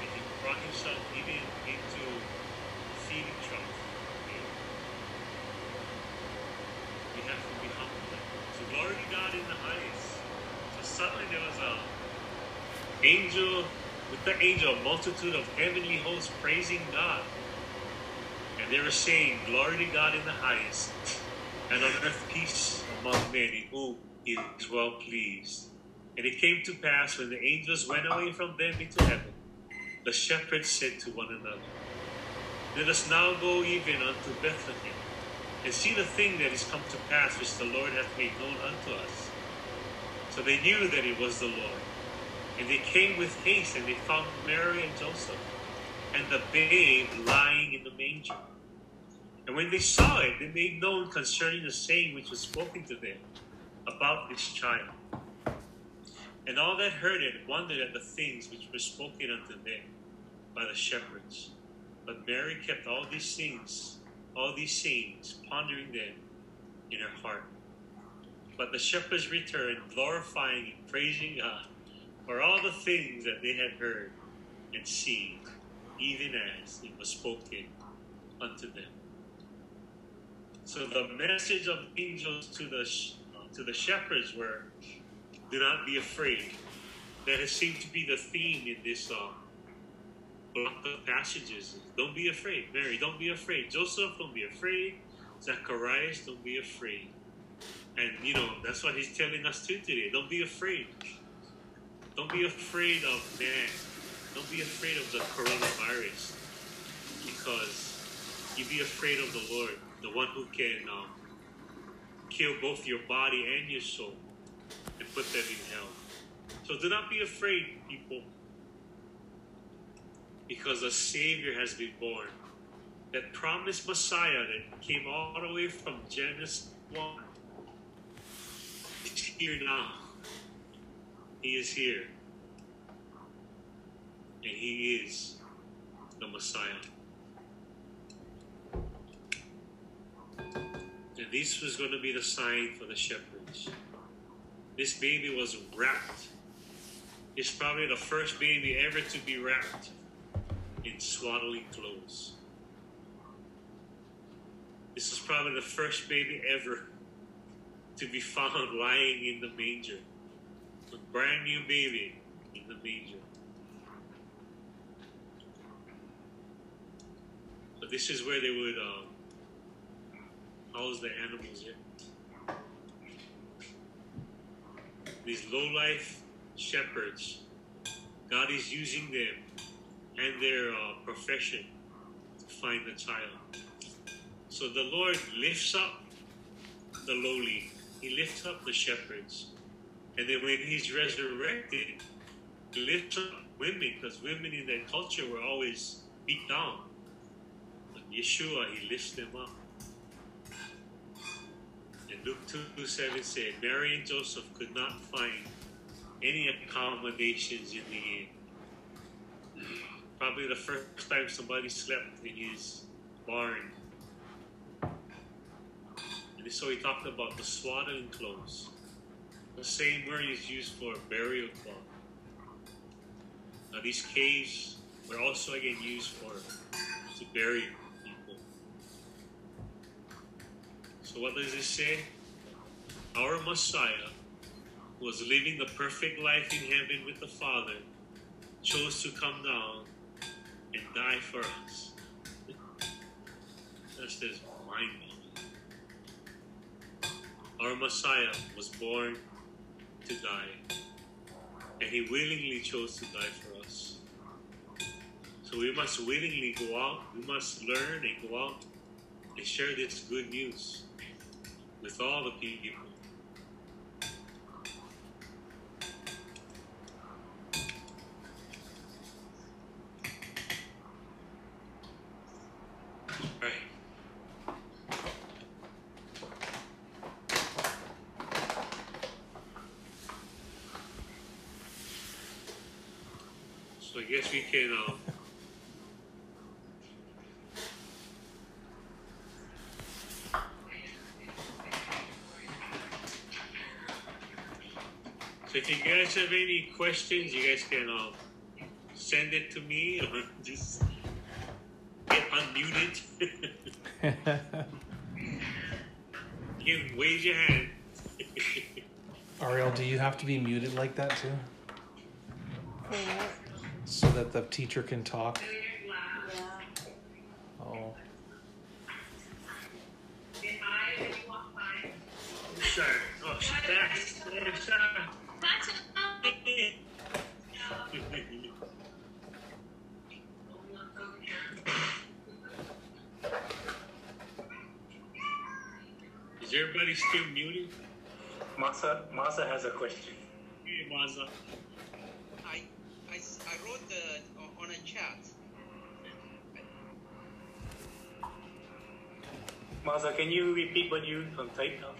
and he brought himself even into feeding trough. We have to be humble. So glory to God in the highest. So suddenly there was a angel with the angel, a multitude of heavenly hosts praising God. And they were saying, Glory to God in the highest, and on earth peace among men in whom he is well pleased. And it came to pass when the angels went away from them into heaven, the shepherds said to one another, Let us now go even unto Bethlehem, and see the thing that is come to pass which the Lord hath made known unto us. So they knew that it was the Lord. And they came with haste, and they found Mary and Joseph, and the babe lying in the manger. And when they saw it, they made known concerning the saying which was spoken to them about this child. And all that heard it wondered at the things which were spoken unto them by the shepherds. But Mary kept all these things, all these sayings, pondering them in her heart. But the shepherds returned, glorifying and praising God for all the things that they had heard and seen, even as it was spoken unto them. So the message of angels to the to the shepherds were, "Do not be afraid." That has seemed to be the theme in this uh, block of passages. Don't be afraid, Mary. Don't be afraid, Joseph. Don't be afraid, Zacharias. Don't be afraid. And you know that's what he's telling us too today. Don't be afraid. Don't be afraid of man. Don't be afraid of the coronavirus. Because you be afraid of the Lord, the one who can um, kill both your body and your soul and put them in hell. So do not be afraid, people. Because a Savior has been born. That promised Messiah that came all the way from Genesis 1 here now. He is here. And he is the Messiah. And this was going to be the sign for the shepherds. This baby was wrapped. It's probably the first baby ever to be wrapped in swaddling clothes. This is probably the first baby ever to be found lying in the manger. A brand new baby in the manger. But this is where they would um, house the animals. Yeah? These low life shepherds, God is using them and their uh, profession to find the child. So the Lord lifts up the lowly, He lifts up the shepherds. And then when He's resurrected, He lifts up women because women in that culture were always beat down. But Yeshua, He lifts them up. And Luke 2 7 said, Mary and Joseph could not find any accommodations in the inn. Probably the first time somebody slept in his barn. And so he talked about the swaddling clothes. The same word is used for burial cloth. Now these caves were also again used for to bury people. So what does it say? Our Messiah was living the perfect life in heaven with the Father, chose to come down and die for us. That's just mind blowing. Our Messiah was born to die, and He willingly chose to die for us. So we must willingly go out, we must learn and go out and share this good news with all the people. Right. Guess we can. Um, so if you guys have any questions, you guys can um, send it to me or just get unmuted. you can wave your hand. Ariel, do you have to be muted like that too? For what? So that the teacher can talk? Yeah. Oh. Sorry. Oh, she's back. Sorry. Is everybody still muted? Masa, Masa has a question. Hey, Maza. I, I, s- I wrote the, on a chat. Masa, can you repeat what you typed down?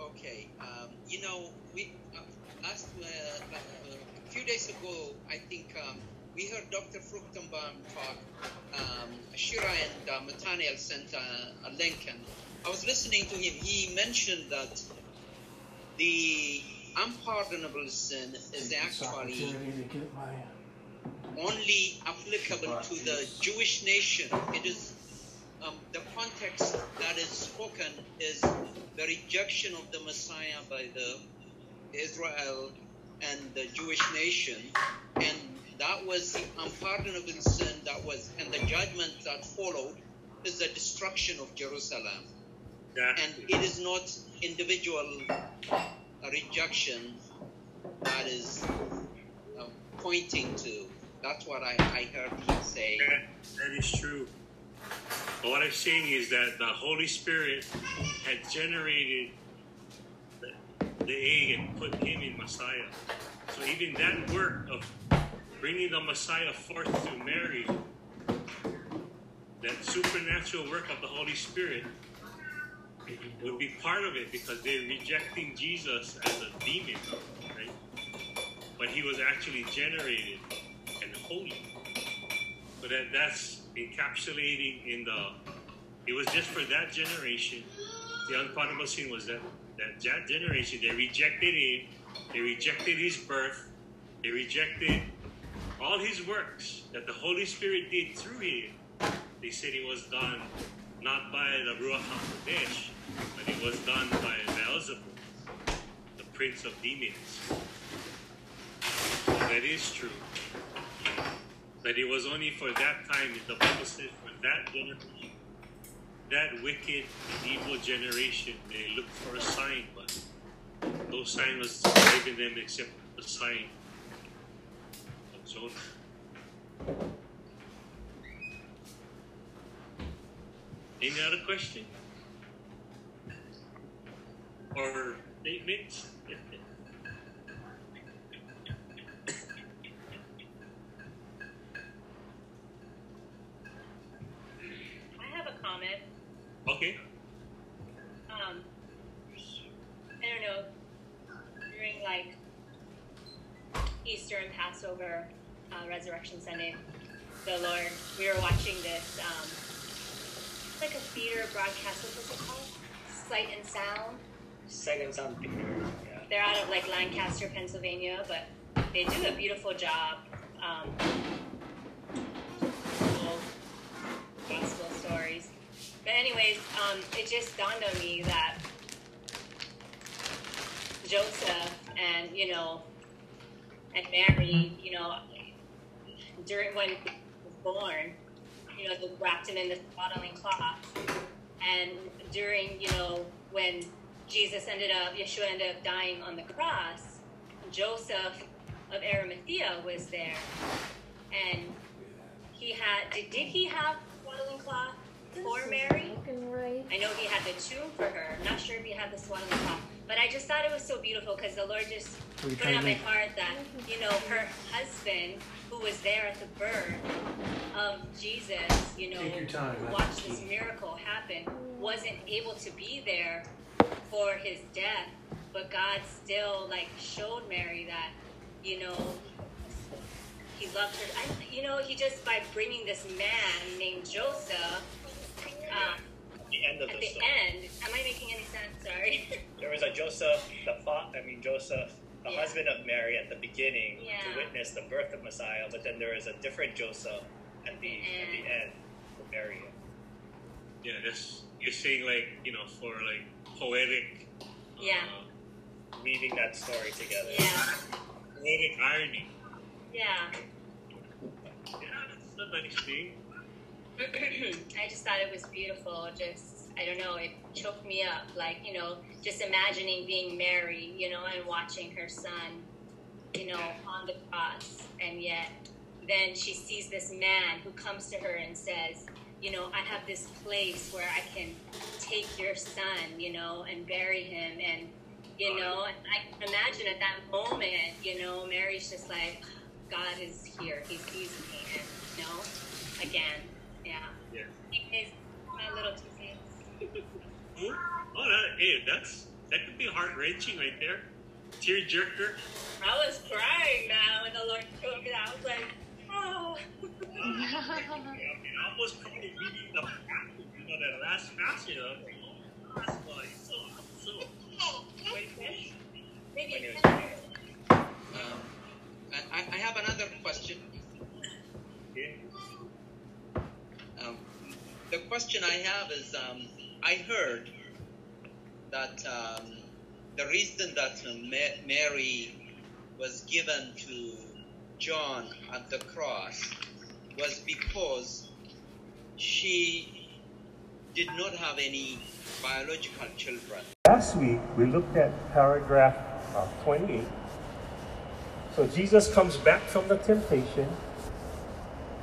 Okay, um, you know, we uh, last uh, uh, a few days ago, I think um, we heard Dr. Fruchtenbaum talk. Um, Shira and uh, Nathaniel sent a, a link, and I was listening to him. He mentioned that the unpardonable sin is actually to get my. only applicable to the Jewish nation. It is um, the context that is spoken is the rejection of the Messiah by the Israel and the Jewish nation, and that was the unpardonable sin that was, and the judgment that followed is the destruction of Jerusalem, and it is not individual uh, rejection that is uh, pointing to. That's what I, I heard him say. That- that is true. But what I'm saying is that the Holy Spirit had generated the, the egg and put him in Messiah. So even that work of bringing the Messiah forth to Mary, that supernatural work of the Holy Spirit, would be part of it because they're rejecting Jesus as a demon, right? But he was actually generated and holy. So that that's encapsulating in the. It was just for that generation. The unpardonable sin was that that that generation they rejected him, they rejected his birth, they rejected all his works that the Holy Spirit did through him. They said it was done not by the Ruach HaKodesh, but it was done by Beelzebub, the prince of demons. That is true. But it was only for that time, the Bible said, for that generation, that wicked, evil generation, they looked for a sign, but no sign was given them except the sign of Jonah. Any other question? Or statements? I have a comment. Okay. Um, I don't know. During like Easter and Passover, uh, Resurrection Sunday, the Lord, we were watching this. Um, it's like a theater broadcast. What's it called? Sight and Sound. Second something. Yeah. They're out of like Lancaster, Pennsylvania, but they do a beautiful job. Um, gospel stories. But anyways, um, it just dawned on me that Joseph and you know and Mary, you know, during when he was born, you know, they wrapped him in this swaddling cloth, and during you know when Jesus ended up, Yeshua ended up dying on the cross, Joseph of Arimathea was there, and he had. Did, did he have swaddling cloth for Mary? I know he had the tomb for her. I'm not sure if he had the swaddling cloth, but I just thought it was so beautiful because the Lord just put it on my heart that you know her husband, who was there at the birth of Jesus, you know, Take your time, who watched this miracle happen, wasn't able to be there for his death, but God still like showed Mary that, you know, he loved her. I, you know, he just by bringing this man named Joseph. Um, The end of at the the end, am I making any sense? Sorry. There was a Joseph, the fa- I mean Joseph, the Yeah. husband of Mary at the beginning Yeah. to witness the birth of Messiah, but then there is a different Joseph at the at the end to marry him. Yeah, that's you're saying like you know for like poetic. Yeah. Uh, Weaving that story together. yeah, poetic irony. yeah. Yeah, that's a nice thing. I just thought it was beautiful. Just I don't know, it choked me up. Like you know, just imagining being Mary, you know, and watching her son, you know, on the cross, and yet then she sees this man who comes to her and says, you know, I have this place where I can take your son, you know, and bury him, and you know, and I can imagine at that moment, you know, Mary's just like, God is here. He sees me, and you know, again, yeah. Yeah. Anyways, my little two cents. Oh, that, hey, that's that could be heart wrenching right there. Tear jerker. I was crying now when the Lord told me that. I was like, oh. I mean, I almost cried reading the you know that last passage. I was like, oh, that's why it's so so. Maybe When he Um, I, I have another question. Okay. Um, the question I have is um, I heard that um, the reason that uh, Ma- Mary was given to John at the cross was because she did not have any biological children. Last week, we looked at paragraph uh, 28. So Jesus comes back from the temptation,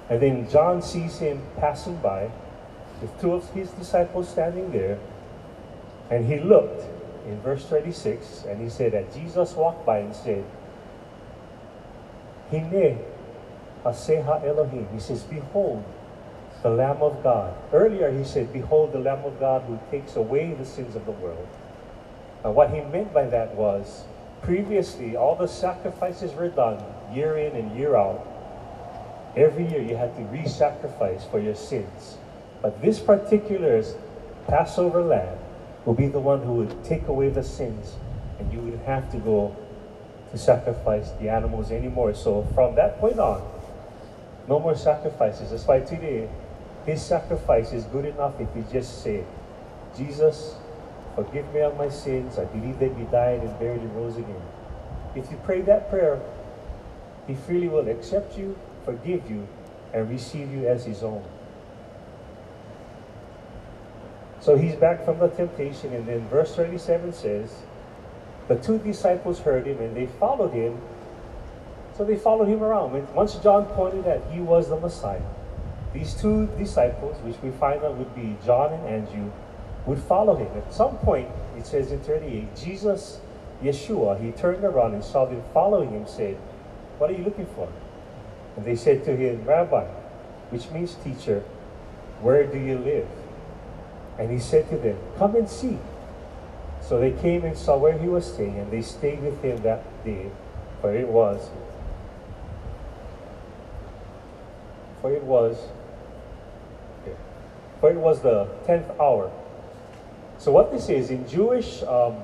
and then John sees him passing by with two of his disciples standing there. And he looked in verse 36, and he said that Jesus walked by and said, Hine Aseha Elohim. He says, Behold, the Lamb of God. Earlier he said, Behold the Lamb of God who takes away the sins of the world. And what he meant by that was, previously all the sacrifices were done year in and year out. Every year you had to re-sacrifice for your sins. But this particular Passover lamb will be the one who would take away the sins and you wouldn't have to go to sacrifice the animals anymore. So from that point on, no more sacrifices. That's why today, his sacrifice is good enough if you just say, Jesus, forgive me of my sins. I believe that you died and buried and rose again. If you pray that prayer, he freely will accept you, forgive you, and receive you as his own. So he's back from the temptation, and then verse 37 says, The two disciples heard him and they followed him. So they followed him around. Once John pointed that he was the Messiah, these two disciples, which we find out would be John and Andrew, would follow him. At some point, it says in 38, Jesus, Yeshua, he turned around and saw them following him, said, What are you looking for? And they said to him, Rabbi, which means teacher, where do you live? And he said to them, Come and see. So they came and saw where he was staying, and they stayed with him that day, for it was, for it was, for it was the tenth hour. So what this is in Jewish, um,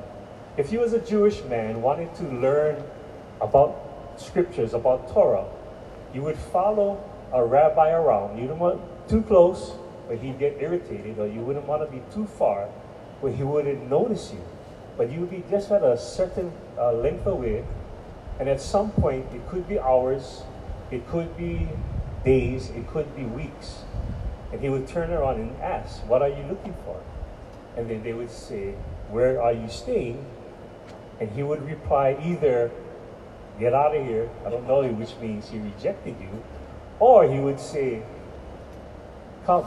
if you was a Jewish man wanted to learn about scriptures, about Torah, you would follow a rabbi around. You don't want too close, where he'd get irritated, or you wouldn't want to be too far where he wouldn't notice you. But you would be just at a certain uh, length away, and at some point, it could be hours, it could be days, it could be weeks. And he would turn around and ask, What are you looking for? And then they would say, Where are you staying? And he would reply either, Get out of here, I don't know you, which means he rejected you, or he would say, Come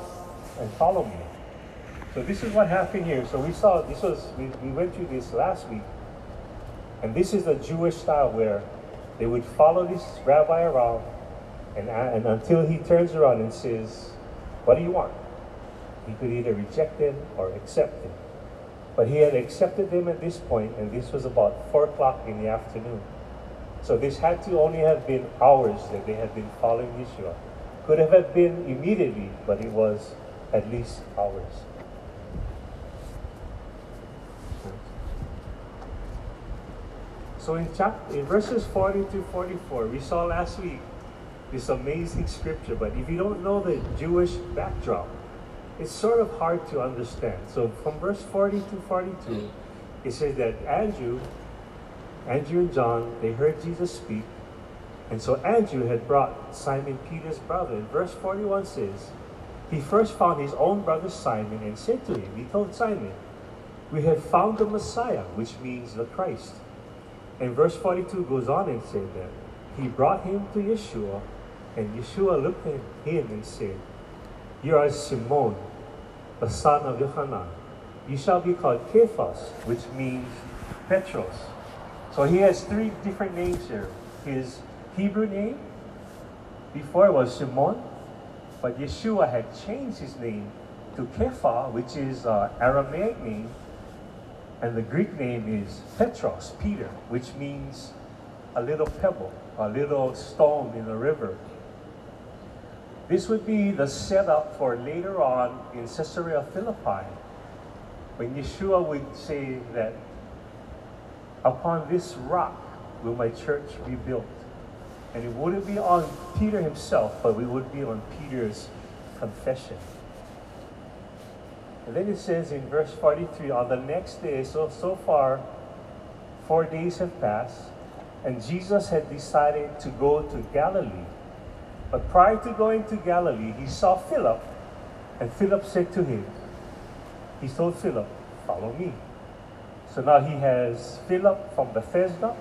and follow me. So this is what happened here. So we saw this was we, we went through this last week. And this is the Jewish style where they would follow this rabbi around and, uh, and until he turns around and says, What do you want? He could either reject them or accept them. But he had accepted them at this point, and this was about four o'clock in the afternoon. So this had to only have been hours that they had been following Yeshua. Could have been immediately, but it was at least hours. So in chapter, in verses 40 to 44, we saw last week this amazing scripture, but if you don't know the Jewish backdrop, it's sort of hard to understand. So from verse 40 to 42, it says that Andrew, Andrew and John, they heard Jesus speak, and so Andrew had brought Simon Peter's brother. And verse 41 says, he first found his own brother Simon and said to him, He told Simon, We have found the Messiah, which means the Christ. And verse 42 goes on and said that he brought him to Yeshua, and Yeshua looked at him and said, You are Simon, the son of Yohanan. You shall be called Cephas, which means Petros. So he has three different names here. His Hebrew name before was Shimon, but Yeshua had changed his name to Kepha, which is uh, Aramaic name, and the Greek name is Petros, Peter, which means a little pebble, a little stone in the river. This would be the setup for later on in Caesarea Philippi, when Yeshua would say that upon this rock will my church be built. And it wouldn't be on Peter himself, but we would be on Peter's confession. And then it says in verse 43, on the next day, so, so far, four days have passed, and Jesus had decided to go to Galilee. But prior to going to Galilee, he saw Philip, and Philip said to him, he told Philip, follow me. So now he has Philip from Bethsaida,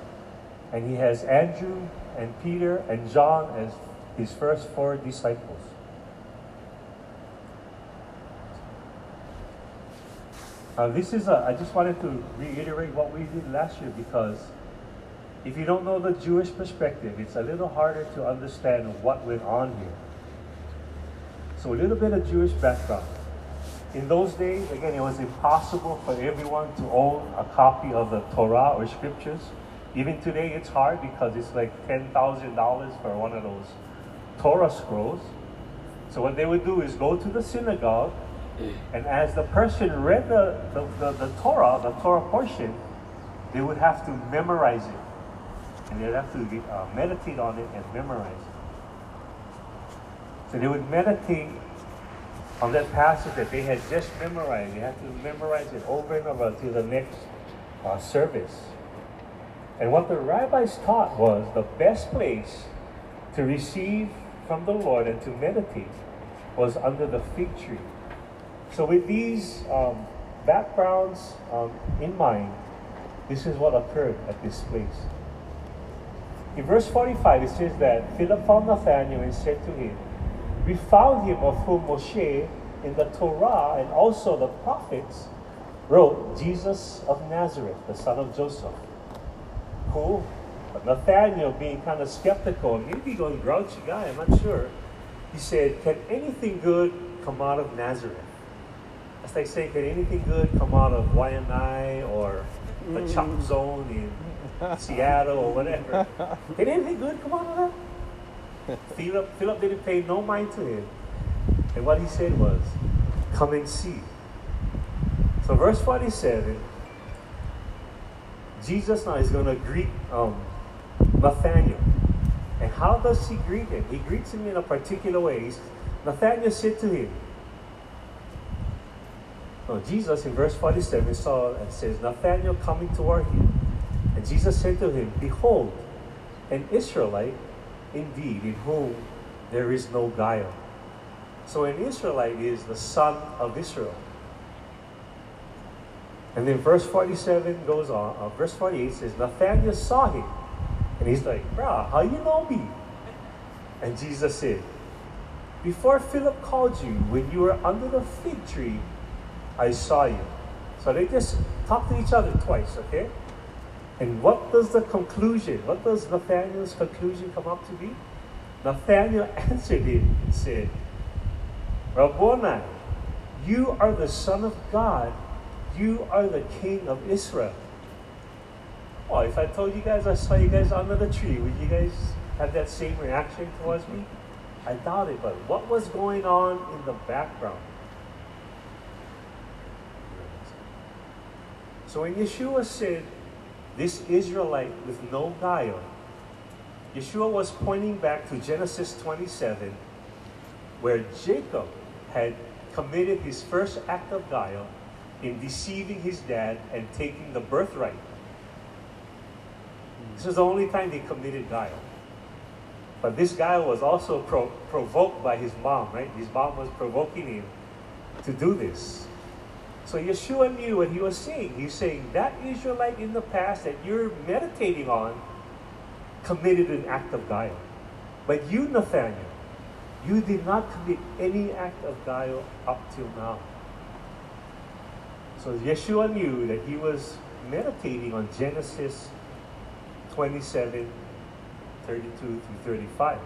and he has Andrew and Peter and John as his first four disciples. Uh, this is a, I just wanted to reiterate what we did last year because if you don't know the Jewish perspective, it's a little harder to understand what went on here. So a little bit of Jewish background. In those days, again, it was impossible for everyone to own a copy of the Torah or scriptures. Even today, it's hard because it's like $10,000 for one of those Torah scrolls. So what they would do is go to the synagogue, and as the person read the, the, the, the Torah, the Torah portion, they would have to memorize it. And they'd have to uh, meditate on it and memorize it. So they would meditate on that passage that they had just memorized. They had to memorize it over and over to the next uh, service. And what the rabbis taught was the best place to receive from the Lord and to meditate was under the fig tree. So, with these um, backgrounds um, in mind, this is what occurred at this place. In verse 45, it says that Philip found Nathanael and said to him, We found him of whom Moshe in the Torah and also the prophets wrote, Jesus of Nazareth, the son of Joseph. Who, but Nathanael being kind of skeptical, maybe going grouchy guy, I'm not sure, he said, Can anything good come out of Nazareth? As they say, can anything good come out of Waianae or the mm. Chop Zone in Seattle or whatever? Can anything good come out of that? Philip, Philip didn't pay no mind to him. And what he said was, Come and see. So, verse 47, Jesus now is going to greet um, Nathaniel. And how does he greet him? He greets him in a particular way. Nathaniel said to him, no, Jesus in verse 47 saw and says, Nathanael coming toward him. And Jesus said to him, Behold, an Israelite indeed, in whom there is no guile. So an Israelite is the son of Israel. And then verse 47 goes on. Uh, verse 48 says, Nathanael saw him. And he's like, Bruh, how you know me? And Jesus said, Before Philip called you, when you were under the fig tree, I saw you. So they just talk to each other twice, okay? And what does the conclusion, what does Nathaniel's conclusion come up to be? Nathaniel answered him and said, Rabboni, you are the Son of God. You are the King of Israel. Well, if I told you guys I saw you guys under the tree, would you guys have that same reaction towards me? I doubt it, but what was going on in the background? So when Yeshua said, This Israelite with no guile, Yeshua was pointing back to Genesis 27, where Jacob had committed his first act of guile in deceiving his dad and taking the birthright. This was the only time he committed guile. But this guile was also pro- provoked by his mom, right? His mom was provoking him to do this. So Yeshua knew what he was saying. He's saying that Israelite in the past that you're meditating on committed an act of guile. But you, Nathaniel, you did not commit any act of guile up till now. So Yeshua knew that he was meditating on Genesis 27, 32 through 35.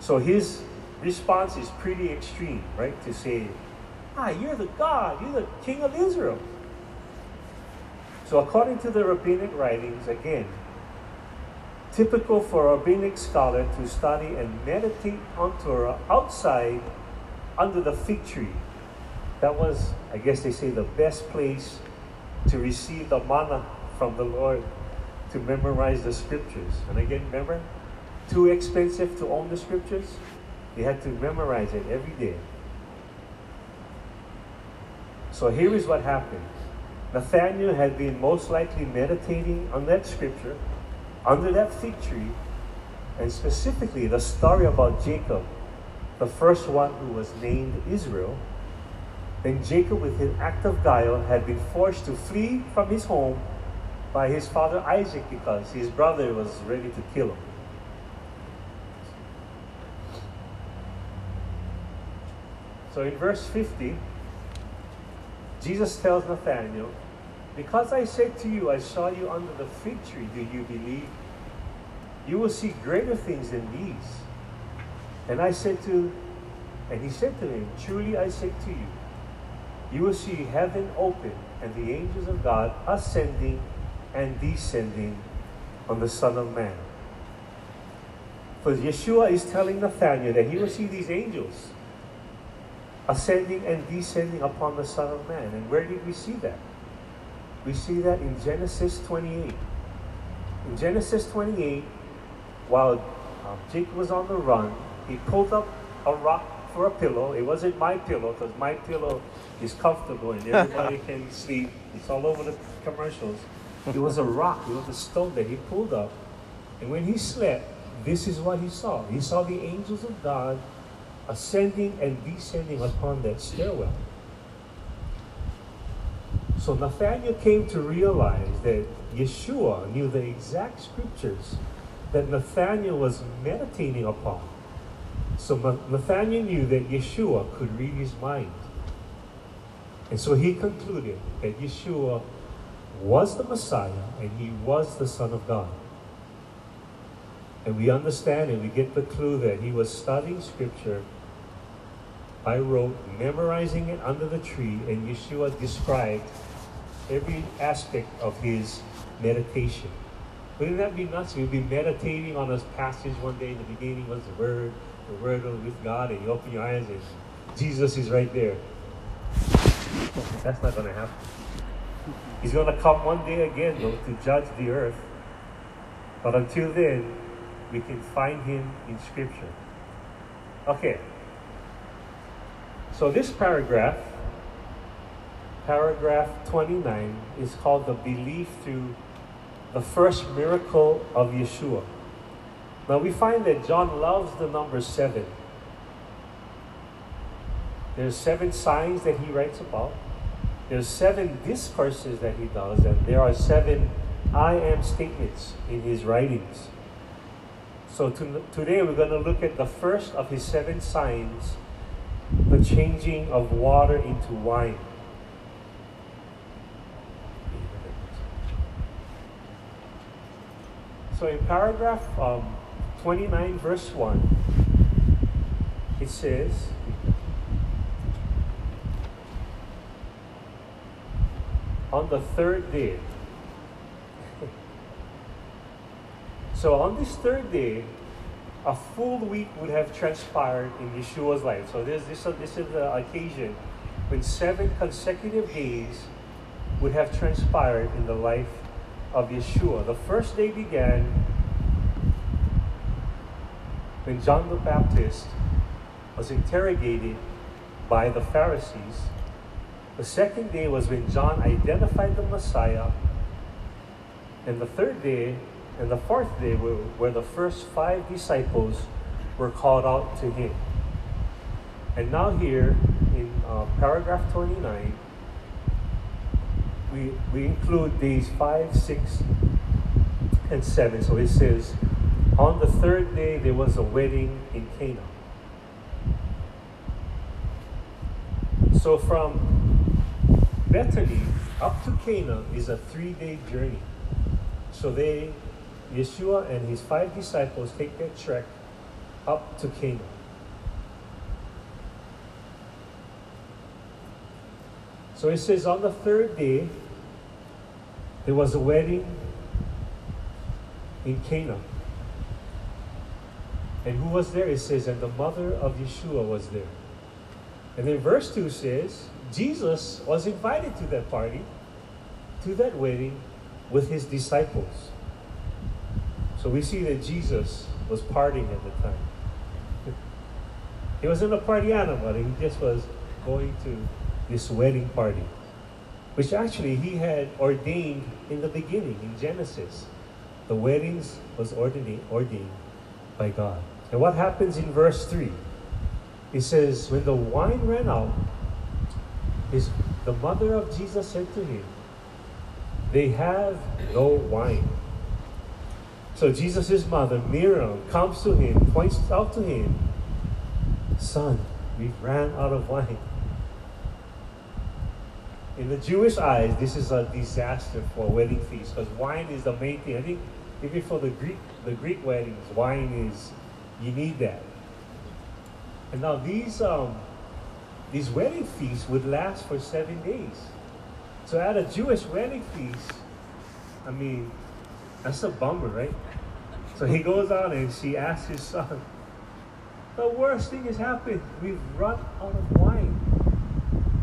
So his response is pretty extreme, right? To say, Ah, you're the God, you're the King of Israel. So, according to the rabbinic writings, again, typical for a rabbinic scholar to study and meditate on Torah outside under the fig tree. That was, I guess they say, the best place to receive the manna from the Lord to memorize the scriptures. And again, remember, too expensive to own the scriptures? They had to memorize it every day. So here is what happened. Nathaniel had been most likely meditating on that scripture under that fig tree, and specifically the story about Jacob, the first one who was named Israel. Then Jacob, with an act of guile, had been forced to flee from his home by his father Isaac because his brother was ready to kill him. So in verse 50, Jesus tells Nathanael, Because I said to you, I saw you under the fig tree, do you believe? You will see greater things than these. And I said to And he said to him, Truly I say to you, you will see heaven open and the angels of God ascending and descending on the Son of Man. For Yeshua is telling Nathanael that he will see these angels ascending and descending upon the Son of Man. And where did we see that? We see that in Genesis 28. In Genesis 28, while um, Jacob was on the run, he pulled up a rock for a pillow. It wasn't my pillow because my pillow is comfortable and everybody can sleep. It's all over the commercials. It was a rock, it was a stone that he pulled up. And when he slept, this is what he saw. He saw the angels of God ascending and descending upon that stairwell. So Nathanael came to realize that Yeshua knew the exact scriptures that Nathanael was meditating upon. So Nathanael knew that Yeshua could read his mind. And so he concluded that Yeshua was the Messiah and he was the Son of God. And we understand and we get the clue that he was studying scripture by rote, memorizing it under the tree, and Yeshua described every aspect of his meditation. Wouldn't that be nuts? We'd be meditating on this passage one day. The beginning was the Word, the Word with God, and you open your eyes and Jesus is right there. That's not going to happen. He's going to come one day again, though, to judge the earth. But until then, we can find him in Scripture. Okay. So this paragraph, paragraph 29, is called the belief through the first miracle of Yeshua. Now we find that John loves the number seven. There's seven signs that he writes about. There's seven discourses that he does, and there are seven I am statements in his writings. So to, today we're going to look at the first of his seven signs, the changing of water into wine. So in paragraph um, 29, verse 1, it says, on the third day. so on this third day, a full week would have transpired in Yeshua's life. So this, this, this is the occasion when seven consecutive days would have transpired in the life of Yeshua. The first day began when John the Baptist was interrogated by the Pharisees the second day was when John identified the Messiah. And the third day and the fourth day were where the first five disciples were called out to him. And now, here in uh, paragraph 29, we, we include days 5, 6, and 7. So it says, On the third day there was a wedding in Cana. So from Bethany up to Cana is a three day journey. So they, Yeshua and his five disciples, take their trek up to Cana. So it says on the third day, there was a wedding in Cana. And who was there? It says, and the mother of Yeshua was there. And then verse 2 says, Jesus was invited to that party, to that wedding, with his disciples. So we see that Jesus was partying at the time. He wasn't a party animal, he just was going to this wedding party, which actually he had ordained in the beginning, in Genesis. The weddings was ordained, ordained by God. And what happens in verse 3? It says, When the wine ran out, his, the mother of Jesus said to him, They have no wine. So Jesus' mother, Miriam, comes to him, points out to him, Son, we ran out of wine. In the Jewish eyes, this is a disaster for a wedding feast because wine is the main thing. I think even for the Greek, the Greek weddings, wine is you need that. And now these um, these wedding feasts would last for seven days. So at a Jewish wedding feast, I mean, that's a bummer, right? So he goes on and she asks his son, the worst thing has happened. We've run out of wine.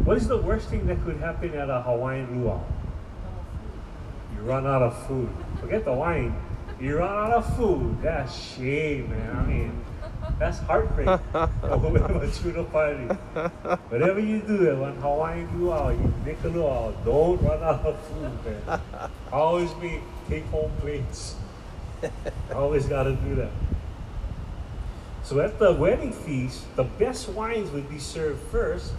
What is the worst thing that could happen at a Hawaiian luau? You run out of food. Forget the wine. You run out of food. That's shame, man. I mean, that's heartbreak. Over a tuna party. Whatever you do one Hawaiian luau, you make a luau, don't run out of food, man. Always be take home plates. Always got to do that. So at the wedding feast, the best wines would be served first.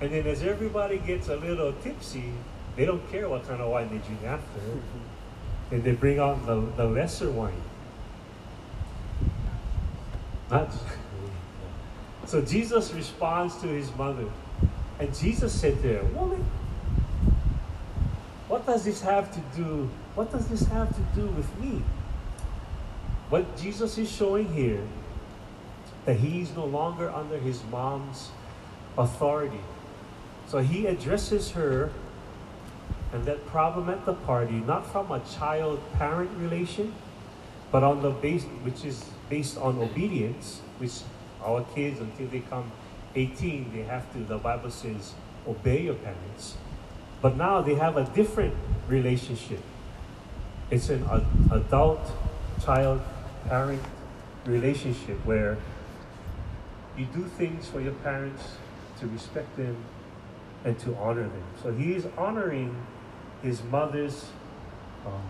And then as everybody gets a little tipsy, they don't care what kind of wine they drink after. And they bring out the, the lesser wine. Not so Jesus responds to his mother. And Jesus said there, Woman, what does this have to do? What does this have to do with me? What Jesus is showing here that he's no longer under his mom's authority. So he addresses her and that problem at the party not from a child parent relation, but on the base which is based on obedience, which our kids until they come 18, they have to, the Bible says, obey your parents. But now they have a different relationship. It's an adult child parent relationship where you do things for your parents to respect them and to honor them. So he is honoring his mother's um,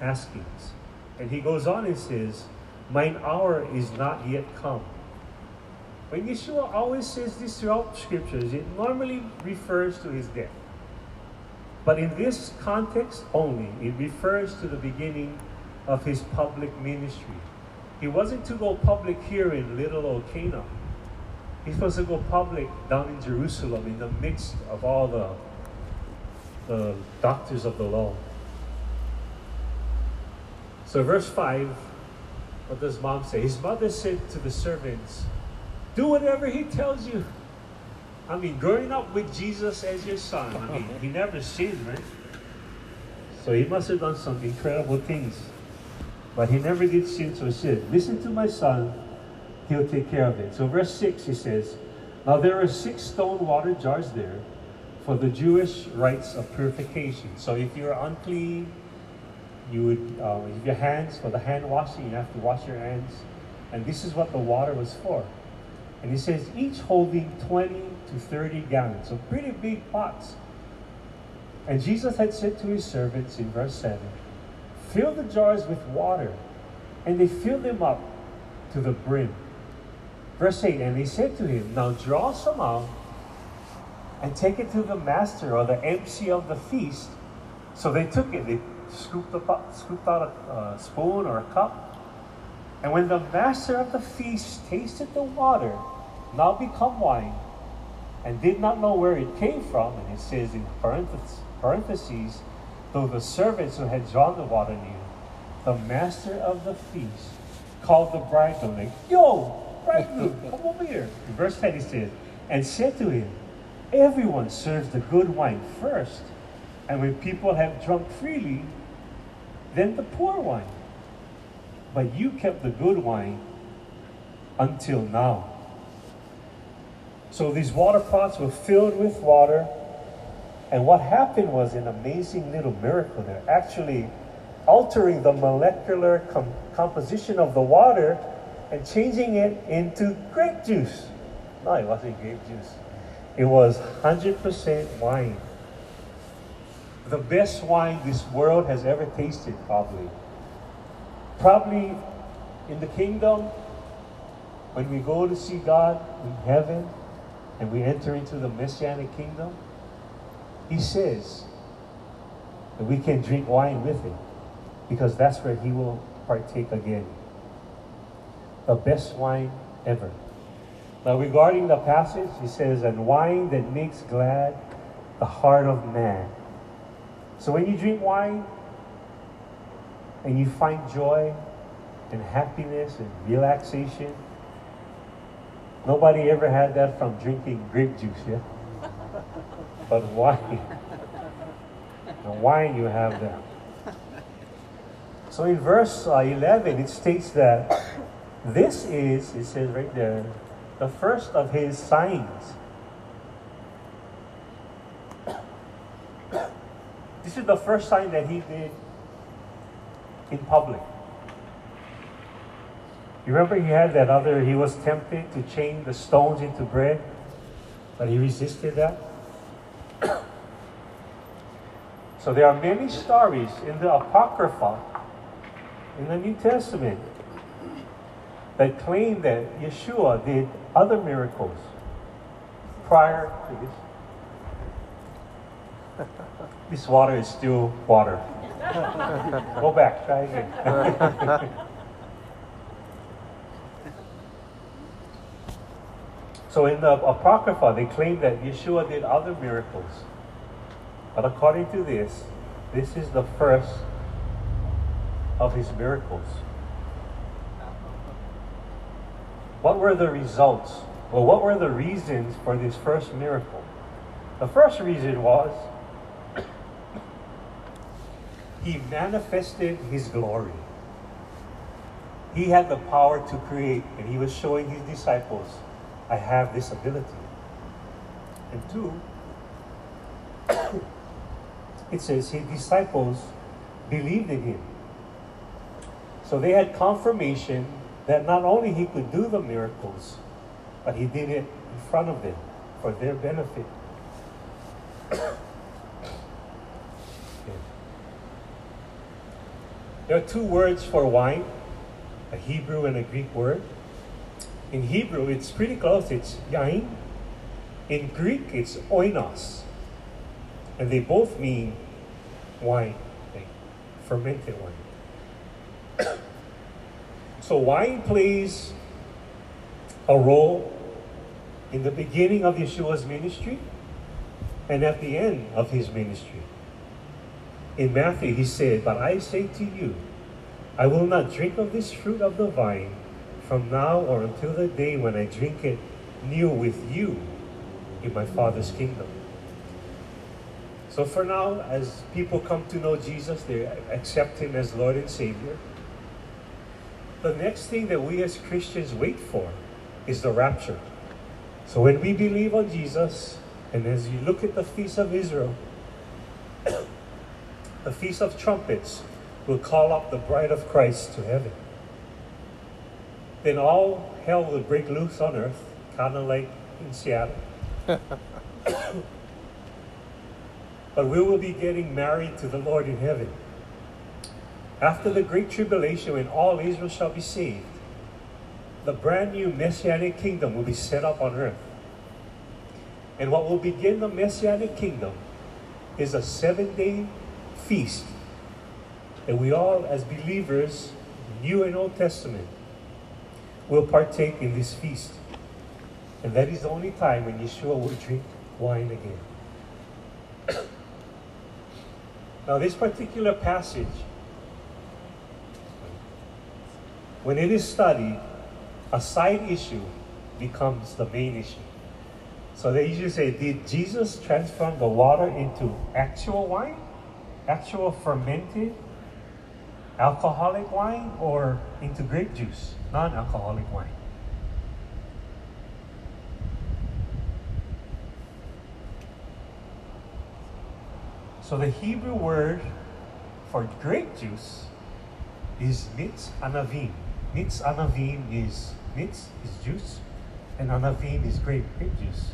askings. And he goes on and says, Mine hour is not yet come. When Yeshua always says this throughout scriptures, it normally refers to his death. But in this context only, it refers to the beginning of his public ministry. He wasn't to go public here in little old Cana. He's supposed to go public down in Jerusalem in the midst of all the, the doctors of the law. So, verse 5, what does mom say? His mother said to the servants, Do whatever he tells you. I mean, growing up with Jesus as your son, I mean, he never sinned, right? So he must have done some incredible things. But he never did sin, so he said, Listen to my son, he'll take care of it. So, verse 6, he says, Now there are six stone water jars there for the Jewish rites of purification. So, if you're unclean, you would, uh, your hands, for the hand washing, you have to wash your hands. And this is what the water was for. And he says, each holding 20 to 30 gallons, so pretty big pots. And Jesus had said to his servants in verse 7, Fill the jars with water. And they filled them up to the brim. Verse 8, and they said to him, Now draw some out and take it to the master or the MC of the feast. So they took it, they scooped, up, scooped out a, spoon or a cup. And when the master of the feast tasted the water, now become wine, and did not know where it came from, and it says in parentheses, parentheses though the servants who had drawn the water knew, the master of the feast called the bridegroom, like, Yo, bridegroom, come over here. In verse 10 he says, and said to him, Everyone serves the good wine first, and when people have drunk freely, then the poor wine. But you kept the good wine until now. So these water pots were filled with water and what happened was an amazing little miracle there. Actually, altering the molecular com- composition of the water and changing it into grape juice. No, it wasn't grape juice. It was 100% wine. The best wine this world has ever tasted, probably. Probably in the kingdom, when we go to see God in heaven and we enter into the messianic kingdom, he says that we can drink wine with him because that's where he will partake again. The best wine ever. Now, regarding the passage, he says, and wine that makes glad the heart of man. So, when you drink wine and you find joy and happiness and relaxation, Nobody ever had that from drinking grape juice, yeah? But wine. The wine you have that. So in verse uh, 11, it states that this is, it says right there, the first of his signs. This is the first sign that he did in public. You remember he had that other, he was tempted to change the stones into bread, but he resisted that. so there are many stories in the Apocrypha, in the New Testament, that claim that Yeshua did other miracles prior to this. This water is still water. Go back, try again. so in the Apocrypha, they claim that Yeshua did other miracles. But according to this, this is the first of his miracles. What were the results? Well, what were the reasons for this first miracle? The first reason was he manifested his glory. He had the power to create, and he was showing his disciples, I have this ability. And two, it says his disciples believed in him. So they had confirmation that not only he could do the miracles, but he did it in front of them for their benefit. There are two words for wine, a Hebrew and a Greek word. In Hebrew, it's pretty close. It's yain. In Greek, it's oinos. And they both mean wine, like fermented wine. So wine plays a role in the beginning of Yeshua's ministry and at the end of his ministry. In Matthew, he said, But I say to you, I will not drink of this fruit of the vine from now or until the day when I drink it new with you in my Father's kingdom. So for now, as people come to know Jesus, they accept him as Lord and Savior. The next thing that we as Christians wait for is the rapture. So when we believe on Jesus, and as you look at the feast of Israel, the Feast of Trumpets will call up the bride of Christ to heaven. Then all hell will break loose on earth, kind of like in Seattle. but we will be getting married to the Lord in heaven. After the great tribulation, when all Israel shall be saved, the brand new messianic kingdom will be set up on earth. And what will begin the messianic kingdom is a seven day feast that we all, as believers, New and Old Testament, will partake in this feast. And that is the only time when Yeshua will drink wine again. now, this particular passage, when it is studied, a side issue becomes the main issue. So they usually say, did Jesus transform the water into actual wine? actual fermented alcoholic wine or into grape juice, non alcoholic wine. So the Hebrew word for grape juice is mitz anavim. Mitz anavim is mitz is juice, and anavim is grape, grape juice.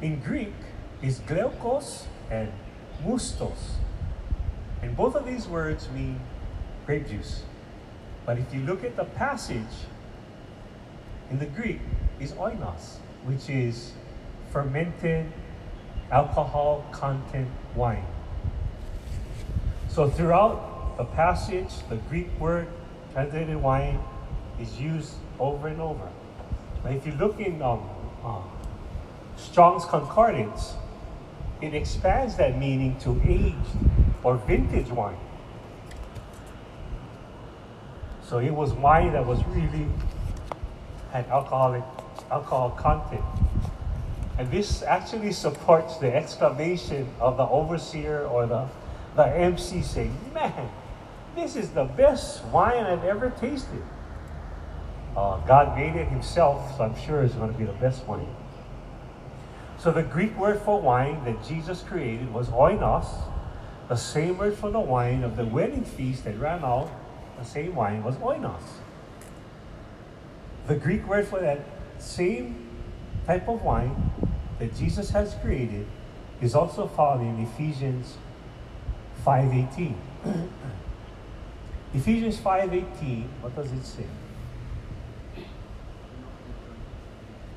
In Greek is gleukos and mustos. And both of these words mean grape juice. But if you look at the passage in the Greek, is oinos, which is fermented alcohol content wine. So throughout the passage, the Greek word translated wine is used over and over. If you look in um, uh, Strong's Concordance, it expands that meaning to aged or vintage wine. So it was wine that was really had alcoholic alcohol content. And this actually supports the exclamation of the overseer or the, the MC saying, Man, this is the best wine I've ever tasted. Uh, God made it himself, so I'm sure it's going to be the best wine. So the Greek word for wine that Jesus created was oinos, the same word for the wine of the wedding feast that ran out, the same wine was oinos. The Greek word for that same type of wine that Jesus has created is also found in Ephesians 5:18. Ephesians 5:18, what does it say?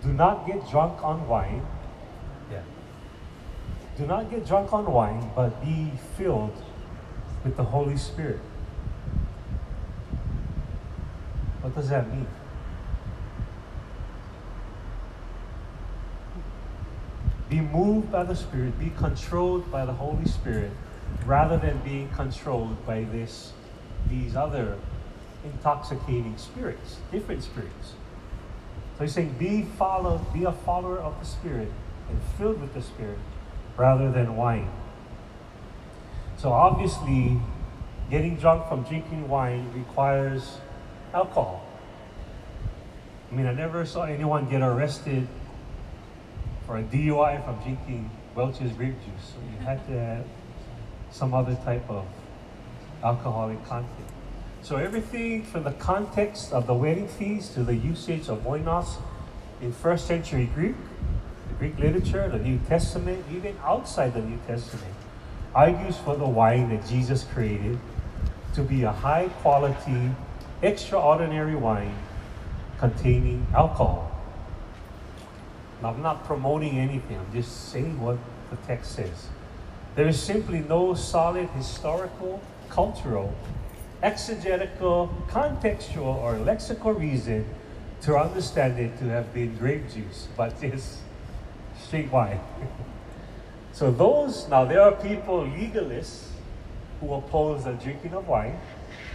Do not get drunk on wine. Yeah. Do not get drunk on wine, but be filled with the Holy Spirit. What does that mean? Be moved by the Spirit, be controlled by the Holy Spirit, rather than being controlled by this, these other intoxicating spirits, different spirits. So he's saying, be follow, be a follower of the Spirit and filled with the Spirit, rather than wine. So obviously, getting drunk from drinking wine requires alcohol. I mean, I never saw anyone get arrested for a DUI from drinking Welch's grape juice. So you had to have some other type of alcoholic content. So everything from the context of the wedding feast to the usage of oinos in first century Greek, the Greek literature, the New Testament, even outside the New Testament, argues for the wine that Jesus created to be a high quality, extraordinary wine containing alcohol. I'm not promoting anything, I'm just saying what the text says. There is simply no solid historical, cultural, exegetical, contextual, or lexical reason to understand it to have been grape juice, but it's straight wine. so, those, now there are people, legalists, who oppose the drinking of wine,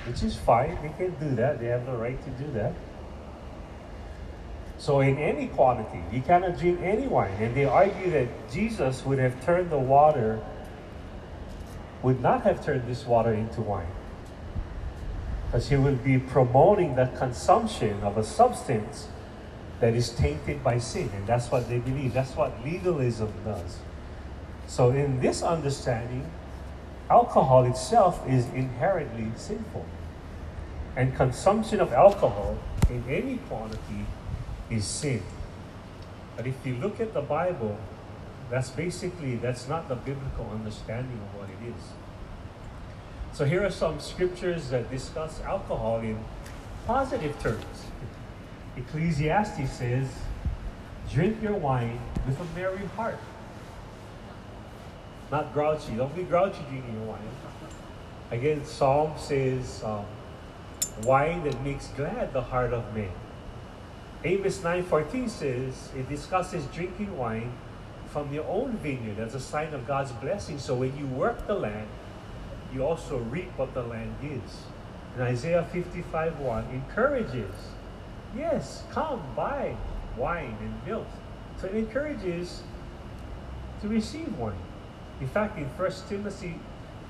which is fine, they can do that, they have the right to do that. So, in any quantity, you cannot drink any wine. And they argue that Jesus would have turned the water, would not have turned this water into wine. Because he will be promoting the consumption of a substance that is tainted by sin. And that's what they believe. That's what legalism does. So, in this understanding, alcohol itself is inherently sinful. And consumption of alcohol in any quantity is sin. But if you look at the Bible, that's basically that's not the biblical understanding of what it is. So here are some scriptures that discuss alcohol in positive terms. Ecclesiastes says, drink your wine with a merry heart. Not grouchy. Don't be grouchy drinking your wine. Again, Psalm says, um, wine that makes glad the heart of man. Amos 9.14 says, it discusses drinking wine from your own vineyard as a sign of God's blessing. So when you work the land, you also reap what the land gives. And Isaiah 55 1 encourages, yes, come buy wine and milk. So it encourages to receive wine. In fact, in 1 Timothy,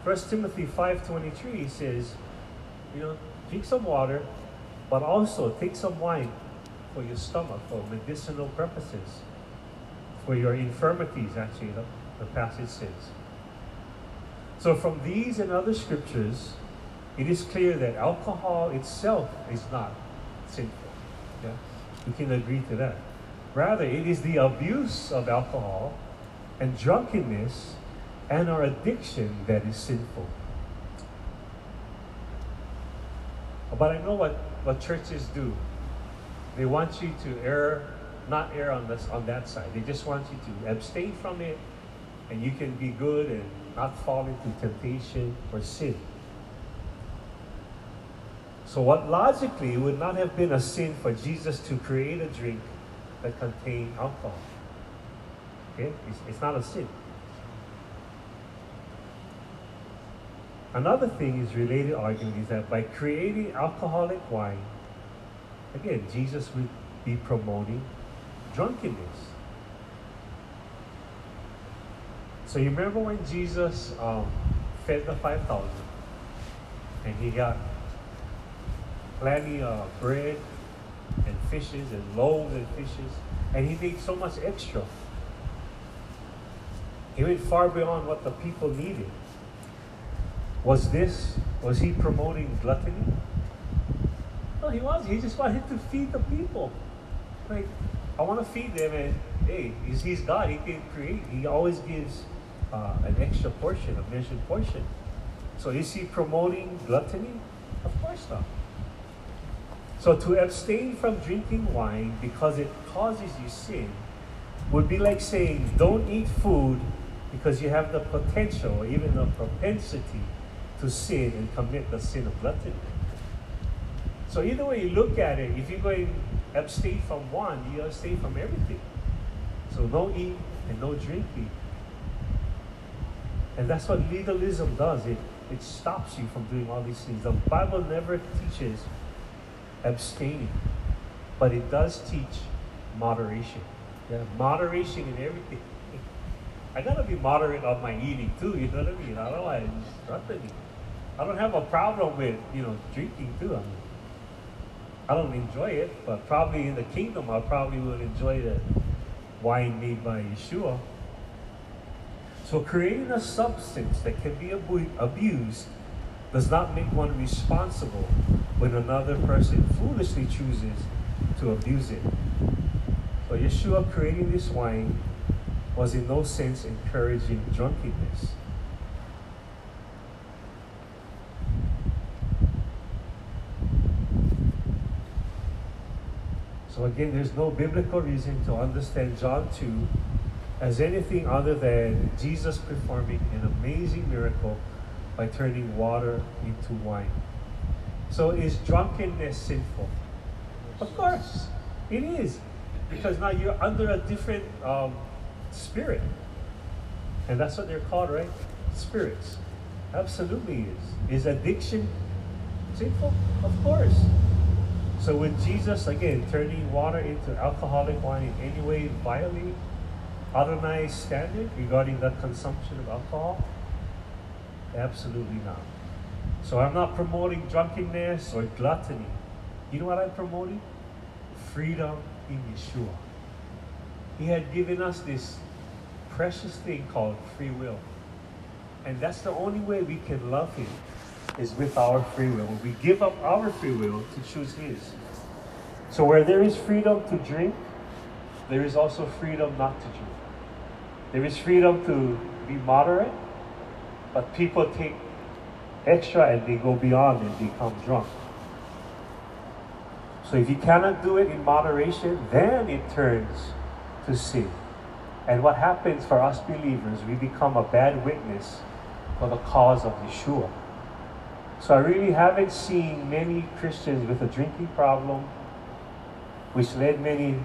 1 Timothy 5.23, it says, you know, drink some water, but also take some wine for your stomach for medicinal purposes, for your infirmities, actually, the, the passage says. So, from these and other scriptures, it is clear that alcohol itself is not sinful. Yeah? We can agree to that. Rather, it is the abuse of alcohol and drunkenness and our addiction that is sinful. But I know what, what churches do. They want you to err, not err on this on that side. They just want you to abstain from it, and you can be good and not fall into temptation or sin. So, what logically would not have been a sin for Jesus to create a drink that contained alcohol? Okay, it's, it's not a sin. Another thing is related argument is that by creating alcoholic wine, again, Jesus would be promoting drunkenness. So you remember when Jesus um, fed the 5,000 and he got plenty of bread and fishes and loaves and fishes and he made so much extra. He went far beyond what the people needed. Was this, was he promoting gluttony? No, he wasn't. He just wanted to feed the people. Like, I want to feed them, and hey, he's, he's God. He can create. He always gives uh, an extra portion, a measured portion. So is he promoting gluttony? Of course not. So to abstain from drinking wine because it causes you sin would be like saying, don't eat food because you have the potential, even the propensity to sin and commit the sin of gluttony. So either way you look at it, if you're going abstain from one, you abstain from everything. So no eat and no drinking. And that's what legalism does. It it stops you from doing all these things. The Bible never teaches abstaining, but it does teach moderation. Yeah, moderation in everything. I gotta be moderate on my eating too, you know what I mean? Otherwise, nothing. I don't have a problem with, you know, drinking too. I mean, I don't enjoy it, but probably in the kingdom, I probably would enjoy the wine made by Yeshua. So creating a substance that can be abu- abused does not make one responsible when another person foolishly chooses to abuse it. So Yeshua creating this wine was in no sense encouraging drunkenness. So again, there's no biblical reason to understand John 2 as anything other than Jesus performing an amazing miracle by turning water into wine. So is drunkenness sinful? Of course, it is. Because now you're under a different um, spirit. And that's what they're called, right? Spirits. Absolutely is. Is addiction sinful? Of course. So with Jesus, again, turning water into alcoholic wine in any way violate Adonai's standard regarding the consumption of alcohol? Absolutely not. So I'm not promoting drunkenness or gluttony. You know what I'm promoting? Freedom in Yeshua. He had given us this precious thing called free will. And that's the only way we can love Him is with our free will. We give up our free will to choose His. So where there is freedom to drink, there is also freedom not to drink. There is freedom to be moderate, but people take extra and they go beyond and become drunk. So if you cannot do it in moderation, then it turns to sin. And what happens for us believers, we become a bad witness for the cause of Yeshua. So I really haven't seen many Christians with a drinking problem, which led many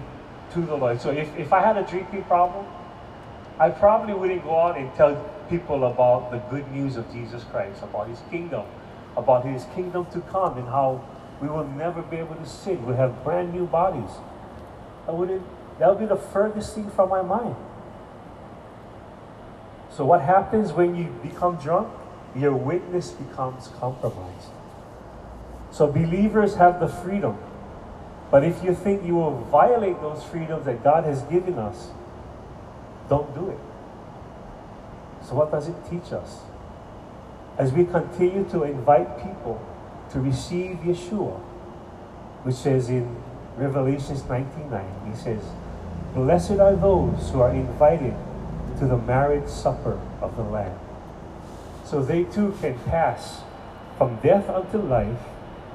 to the Lord. So if, if I had a drinking problem, I probably wouldn't go out and tell people about the good news of Jesus Christ, about his kingdom, about his kingdom to come, and how we will never be able to sin. We'll have brand new bodies. I wouldn't, that would be the furthest thing from my mind. So, what happens when you become drunk? Your witness becomes compromised. So, believers have the freedom. But if you think you will violate those freedoms that God has given us, don't do it. So, what does it teach us? As we continue to invite people to receive Yeshua, which says in Revelations 19:9, he says, Blessed are those who are invited to the marriage supper of the Lamb. So they too can pass from death unto life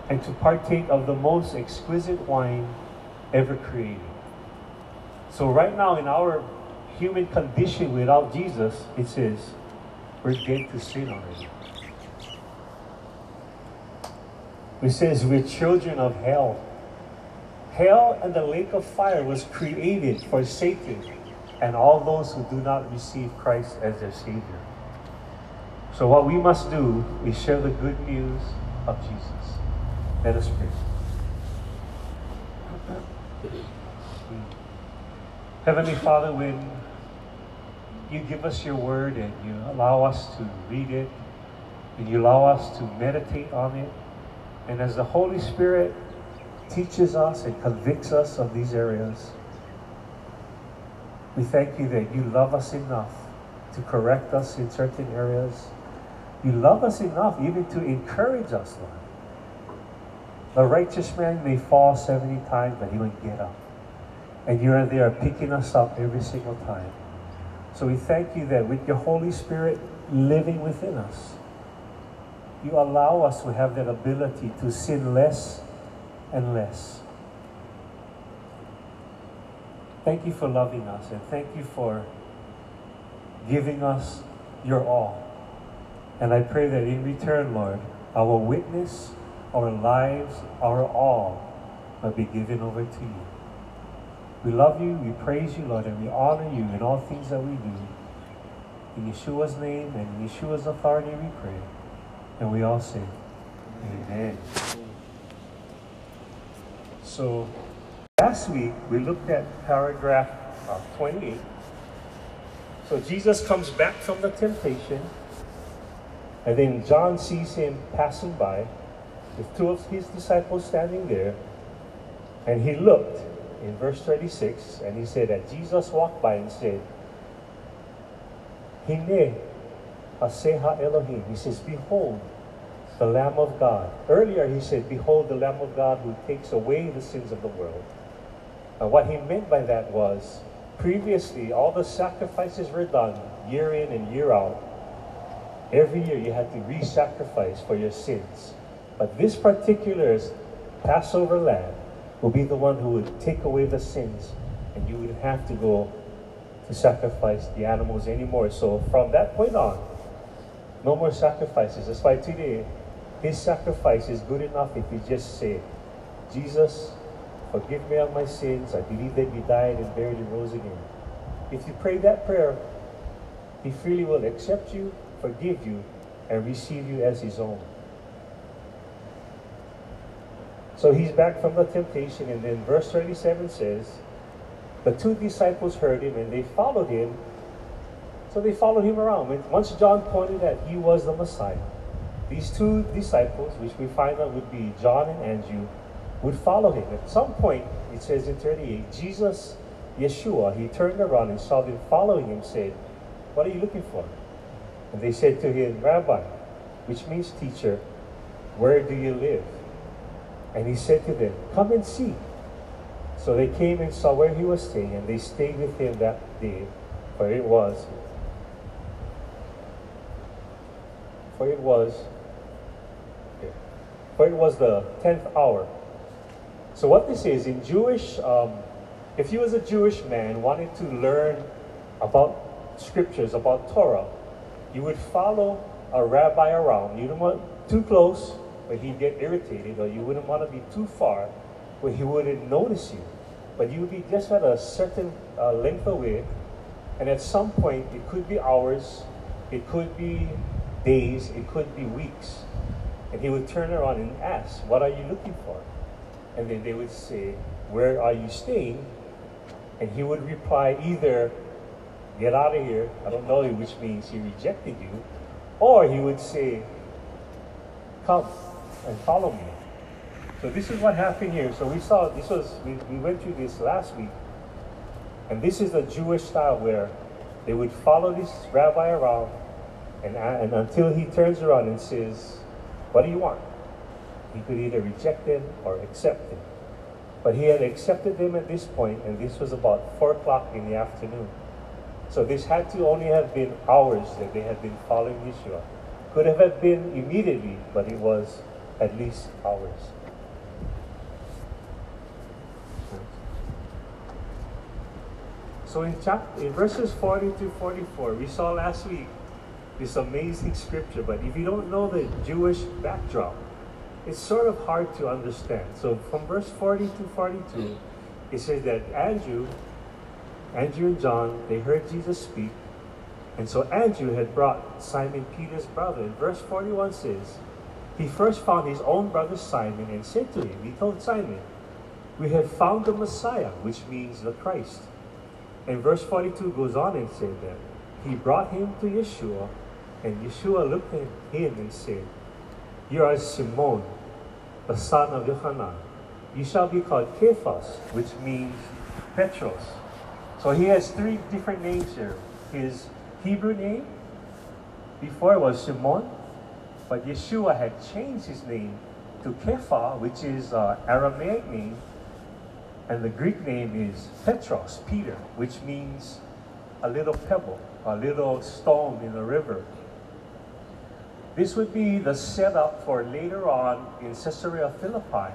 and to partake of the most exquisite wine ever created. So right now in our human condition without Jesus, it says, we're dead to sin already. It says we're children of hell. Hell and the lake of fire was created for Satan and all those who do not receive Christ as their Savior. So what we must do is share the good news of Jesus. Let us pray. Heavenly Father, when you give us your word and you allow us to read it, and you allow us to meditate on it, and as the Holy Spirit teaches us and convicts us of these areas, we thank you that you love us enough to correct us in certain areas. You love us enough even to encourage us, Lord. The righteous man may fall 70 times, but he will get up. And you're there picking us up every single time. So we thank you that with your Holy Spirit living within us, you allow us to have that ability to sin less and less. Thank you for loving us and thank you for giving us your all. And I pray that in return, Lord, our witness, our lives, our all will be given over to you. We love you, we praise you, Lord, and we honor you in all things that we do. In Yeshua's name and in Yeshua's authority we pray. And we all say, Amen. So, last week we looked at paragraph uh, 28. So, Jesus comes back from the temptation, and then John sees him passing by with two of his disciples standing there, and he looked in verse 36, and he said that Jesus walked by and said, Hine Aseha Elohim. He says, Behold, the Lamb of God. Earlier he said, Behold, the Lamb of God who takes away the sins of the world. And what he meant by that was, previously, all the sacrifices were done year in and year out. Every year you had to re sacrifice for your sins. But this particular Passover lamb will be the one who would take away the sins, and you wouldn't have to go to sacrifice the animals anymore. So from that point on, no more sacrifices. That's why today, his sacrifice is good enough if you just say, Jesus, forgive me of my sins. I believe that you died and buried and rose again. If you pray that prayer, he freely will accept you, forgive you, and receive you as his own. So he's back from the temptation, and then verse 37 says, The two disciples heard him and they followed him. So they followed him around. Once John pointed that he was the Messiah, these two disciples, which we find out would be John and Andrew, would follow him. At some point, it says in 38, Jesus, Yeshua, he turned around and saw them following him, said, What are you looking for? And they said to him, Rabbi, which means teacher, where do you live? And he said to them, Come and see. So they came and saw where he was staying, and they stayed with him that day, for it was, for it was, for it was the tenth hour. So what this is in Jewish, um, if you was a Jewish man wanted to learn about scriptures about Torah, you would follow a rabbi around. You don't want too close, where he'd get irritated, or you wouldn't want to be too far where he wouldn't notice you. But you would be just at a certain uh, length away, and at some point, it could be hours, it could be days, it could be weeks. And he would turn around and ask, What are you looking for? And then they would say, Where are you staying? And he would reply either, Get out of here, I don't know you, which means he rejected you, or he would say, Come and follow me. So this is what happened here. So we saw this was we, we went through this last week. And this is the Jewish style where they would follow this rabbi around and, uh, and until he turns around and says, What do you want? He could either reject them or accept them. But he had accepted them at this point, and this was about four o'clock in the afternoon. So this had to only have been hours that they had been following Yeshua. Could have been immediately, but it was at least hours. So in chapter, in verses 40 to 44, we saw last week this amazing scripture, but if you don't know the Jewish backdrop, it's sort of hard to understand. So from verse 40 to 42, it says that Andrew, Andrew and John, they heard Jesus speak, and so Andrew had brought Simon Peter's brother. And verse 41 says, he first found his own brother Simon and said to him, He told Simon, We have found the Messiah, which means the Christ. And verse 42 goes on and said that he brought him to Yeshua, and Yeshua looked at him and said, You are Simon, the son of Yohanan. You shall be called Cephas, which means Petros. So he has three different names here. His Hebrew name before was Shimon, but Yeshua had changed his name to Kepha, which is uh, Aramaic name, and the Greek name is Petros, Peter, which means a little pebble, a little stone in the river. This would be the setup for later on in Caesarea Philippi,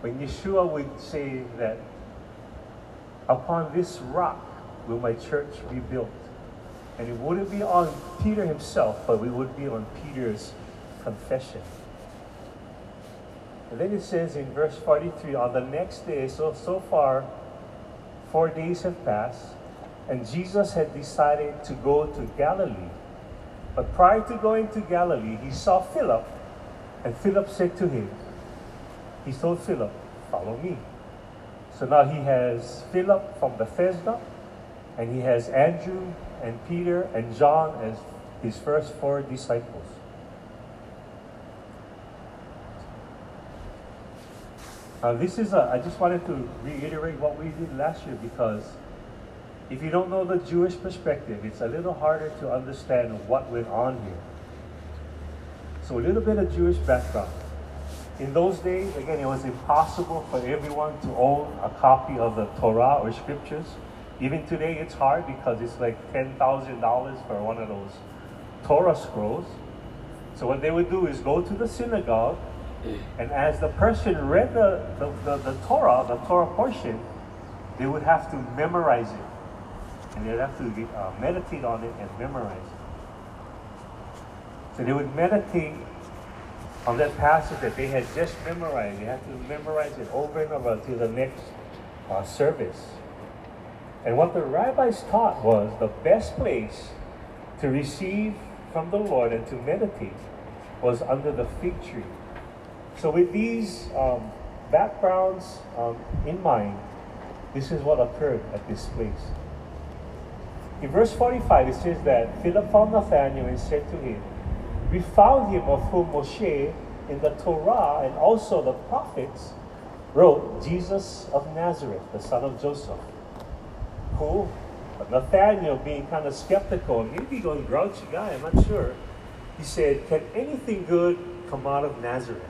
when Yeshua would say that upon this rock will my church be built. And it wouldn't be on Peter himself, but it would be on Peter's confession. And then it says in verse 43 on the next day, so, so far, four days have passed, and Jesus had decided to go to Galilee. But prior to going to Galilee, he saw Philip, and Philip said to him, He told Philip, Follow me. So now he has Philip from Bethsaida, and he has Andrew and Peter and John as his first four disciples. Now this is a, I just wanted to reiterate what we did last year because if you don't know the Jewish perspective, it's a little harder to understand what went on here. So a little bit of Jewish background. In those days, again, it was impossible for everyone to own a copy of the Torah or scriptures. Even today, it's hard because it's like $10,000 for one of those Torah scrolls. So what they would do is go to the synagogue, and as the person read the, the, the, the Torah, the Torah portion, they would have to memorize it. And they'd have to uh, meditate on it and memorize it. So they would meditate on that passage that they had just memorized. They had to memorize it over and over to the next uh, service. And what the rabbis taught was the best place to receive from the Lord and to meditate was under the fig tree. So, with these um, backgrounds um, in mind, this is what occurred at this place. In verse 45, it says that Philip found Nathanael and said to him, We found him of whom Moshe in the Torah and also the prophets wrote, Jesus of Nazareth, the son of Joseph. Who, but Nathanael being kind of skeptical, maybe going grouchy guy, I'm not sure, he said, Can anything good come out of Nazareth?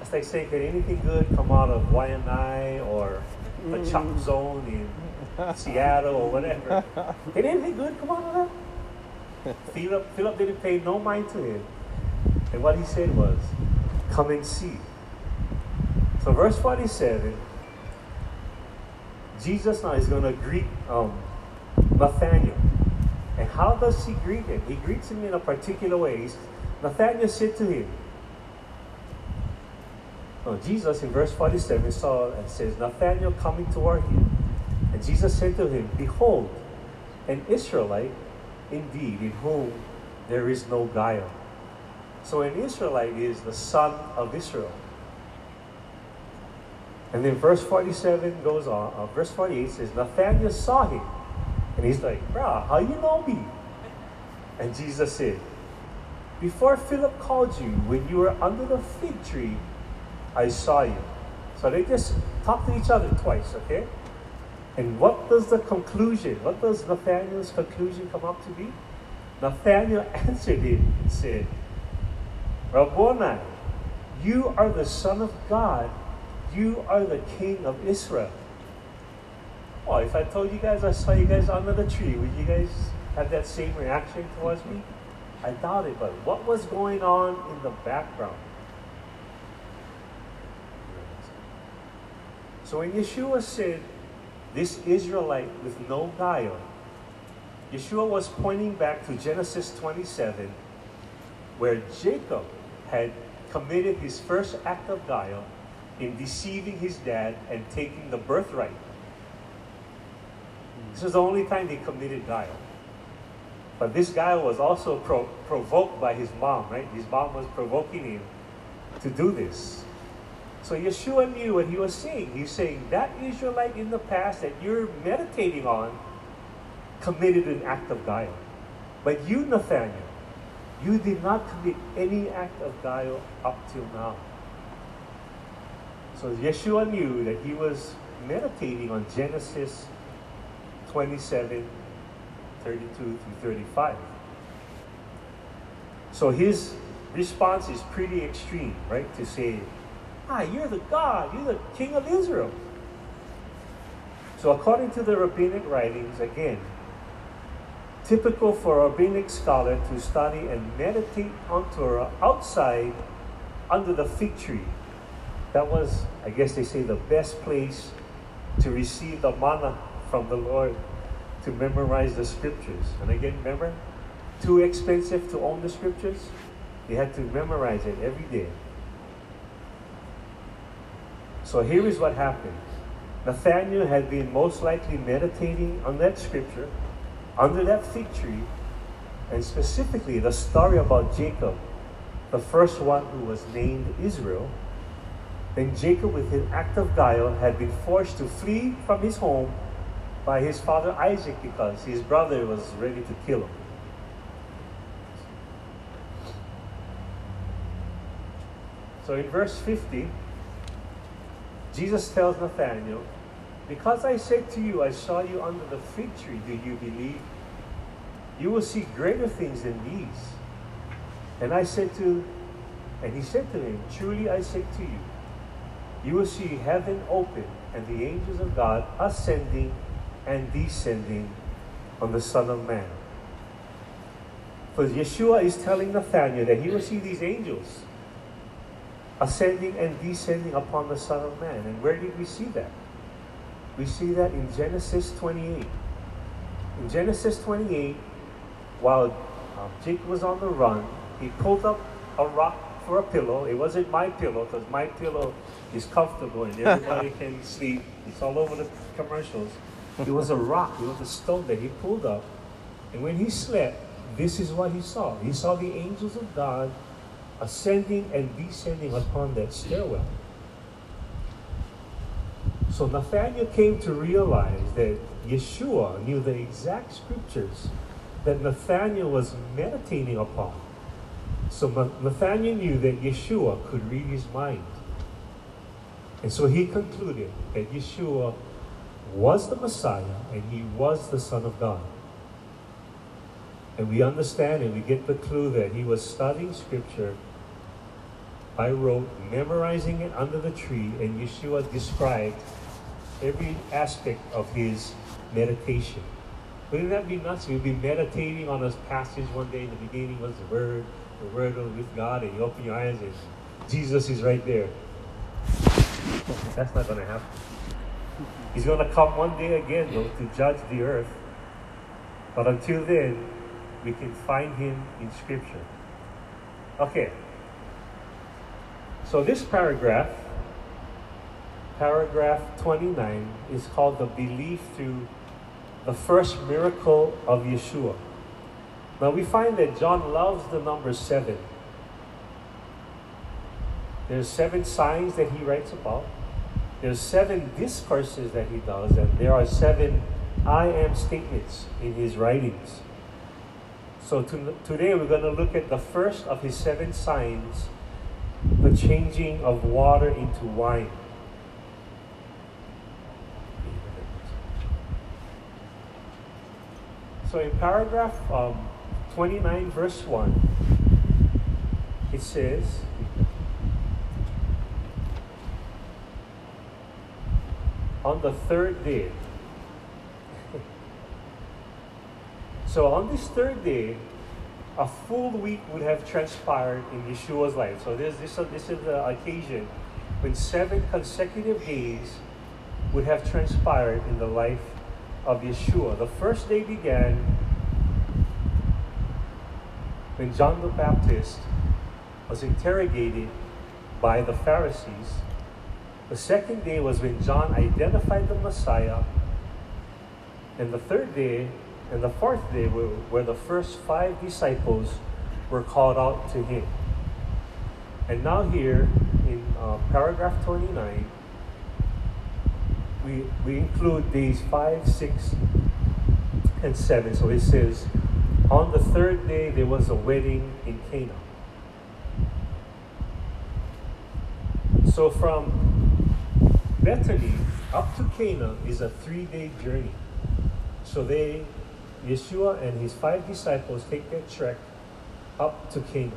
As they say, can anything good come out of Waianae or a mm. chop zone in Seattle or whatever? Can anything good come out of that? Philip, Philip didn't pay no mind to him. And what he said was, Come and see. So, verse 47, Jesus now is going to greet um, Nathaniel. And how does he greet him? He greets him in a particular way. Nathaniel said to him, no, Jesus in verse 47 saw and says, Nathanael coming toward him. And Jesus said to him, Behold, an Israelite indeed, in whom there is no guile. So an Israelite is the son of Israel. And then verse 47 goes on. Uh, verse 48 says, Nathanael saw him. And he's like, Bruh, how you know me? And Jesus said, Before Philip called you, when you were under the fig tree, I saw you. So they just talk to each other twice, okay? And what does the conclusion, what does Nathaniel's conclusion come up to be? Nathaniel answered him and said, Rabboni, you are the Son of God. You are the King of Israel. Well, if I told you guys I saw you guys under the tree, would you guys have that same reaction towards me? I doubt it, but what was going on in the background? So when Yeshua said, This Israelite with no guile, Yeshua was pointing back to Genesis 27, where Jacob had committed his first act of guile in deceiving his dad and taking the birthright. This was the only time he committed guile. But this guile was also pro- provoked by his mom, right? His mom was provoking him to do this. So Yeshua knew what he was saying. He's saying that Israelite in the past that you're meditating on committed an act of guile. But you, Nathaniel, you did not commit any act of guile up till now. So Yeshua knew that he was meditating on Genesis 27, 32 through 35. So his response is pretty extreme, right? To say, ah, you're the God, you're the king of Israel. So according to the rabbinic writings, again, typical for a rabbinic scholar to study and meditate on Torah outside under the fig tree. That was, I guess they say, the best place to receive the manna from the Lord to memorize the scriptures. And again, remember, too expensive to own the scriptures? You had to memorize it every day. So here is what happened. Nathaniel had been most likely meditating on that scripture under that fig tree, and specifically the story about Jacob, the first one who was named Israel. Then Jacob, with an act of guile, had been forced to flee from his home by his father Isaac because his brother was ready to kill him. So in verse 50, Jesus tells Nathanael, Because I said to you, I saw you under the fig tree, do you believe? You will see greater things than these. And I said to, and he said to him, Truly I say to you, you will see heaven open and the angels of God ascending and descending on the Son of Man. For Yeshua is telling Nathanael that he will see these angels ascending and descending upon the Son of Man. And where did we see that? We see that in Genesis 28. In Genesis 28, while um, Jacob was on the run, he pulled up a rock for a pillow. It wasn't my pillow because my pillow is comfortable and everybody can sleep. It's all over the commercials. It was a rock, it was a stone that he pulled up. And when he slept, this is what he saw. He saw the angels of God ascending and descending upon that stairwell. So Nathaniel came to realize that Yeshua knew the exact scriptures that Nathaniel was meditating upon. So Nathaniel knew that Yeshua could read his mind. And so he concluded that Yeshua was the Messiah and he was the Son of God. And we understand and we get the clue that he was studying scripture by rote, memorizing it under the tree, and Yeshua described every aspect of his meditation. Wouldn't that be nuts? We'd be meditating on this passage one day. In the beginning was the Word, the Word was with God, and you open your eyes and Jesus is right there. That's not going to happen. He's going to come one day again, though, to judge the earth. But until then, we can find him in Scripture. Okay. So this paragraph, paragraph 29, is called the belief through the first miracle of Yeshua. Now we find that John loves the number seven. There's seven signs that he writes about. There's seven discourses that he does, and there are seven I am statements in his writings. So to, today we're going to look at the first of his seven signs, the changing of water into wine. So in paragraph um, 29, verse 1, it says, on the third day. so on this third day, a full week would have transpired in Yeshua's life. So this, this, this is the occasion when seven consecutive days would have transpired in the life of Yeshua. The first day began when John the Baptist was interrogated by the Pharisees the second day was when John identified the Messiah. And the third day and the fourth day were where the first five disciples were called out to him. And now, here in uh, paragraph 29, we, we include days 5, 6, and 7. So it says, On the third day there was a wedding in Cana. So from Bethany up to Cana is a three day journey. So they, Yeshua and his five disciples, take their trek up to Cana.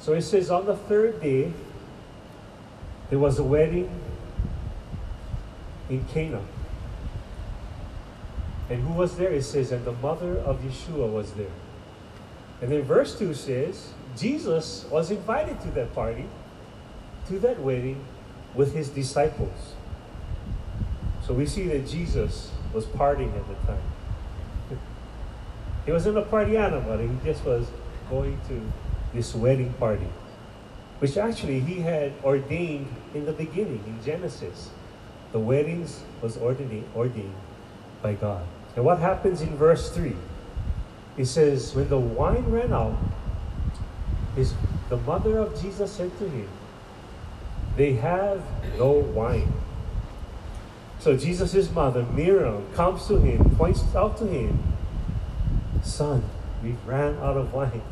So it says on the third day, there was a wedding in Cana. And who was there? It says, and the mother of Yeshua was there. And then verse 2 says, Jesus was invited to that party, to that wedding, with his disciples. So we see that Jesus was partying at the time. He wasn't a party animal, he just was going to this wedding party, which actually he had ordained in the beginning, in Genesis. The weddings was ordained, ordained by God. And what happens in verse 3? It says, When the wine ran out, his, the mother of Jesus said to him, They have no wine. So Jesus' mother, Miriam, comes to him, points out to him, Son, we ran out of wine.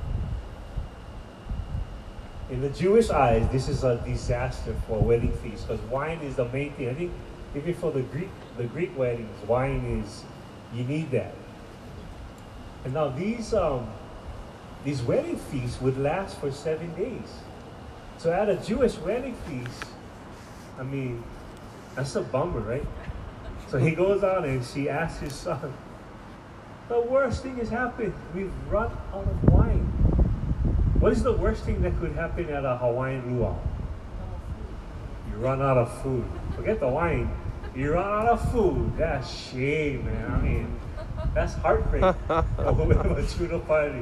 In the Jewish eyes, this is a disaster for a wedding feast because wine is the main thing. I think even for the Greek the Greek weddings, wine is you need that. And now these um, these wedding feasts would last for seven days. So at a Jewish wedding feast, I mean, that's a bummer, right? So he goes on and she asks his son, the worst thing has happened. We've run out of wine. What is the worst thing that could happen at a Hawaiian luau? You run out of food. Forget the wine. You run out of food. That's shame, man. I mean, that's heartbreak a tuna party.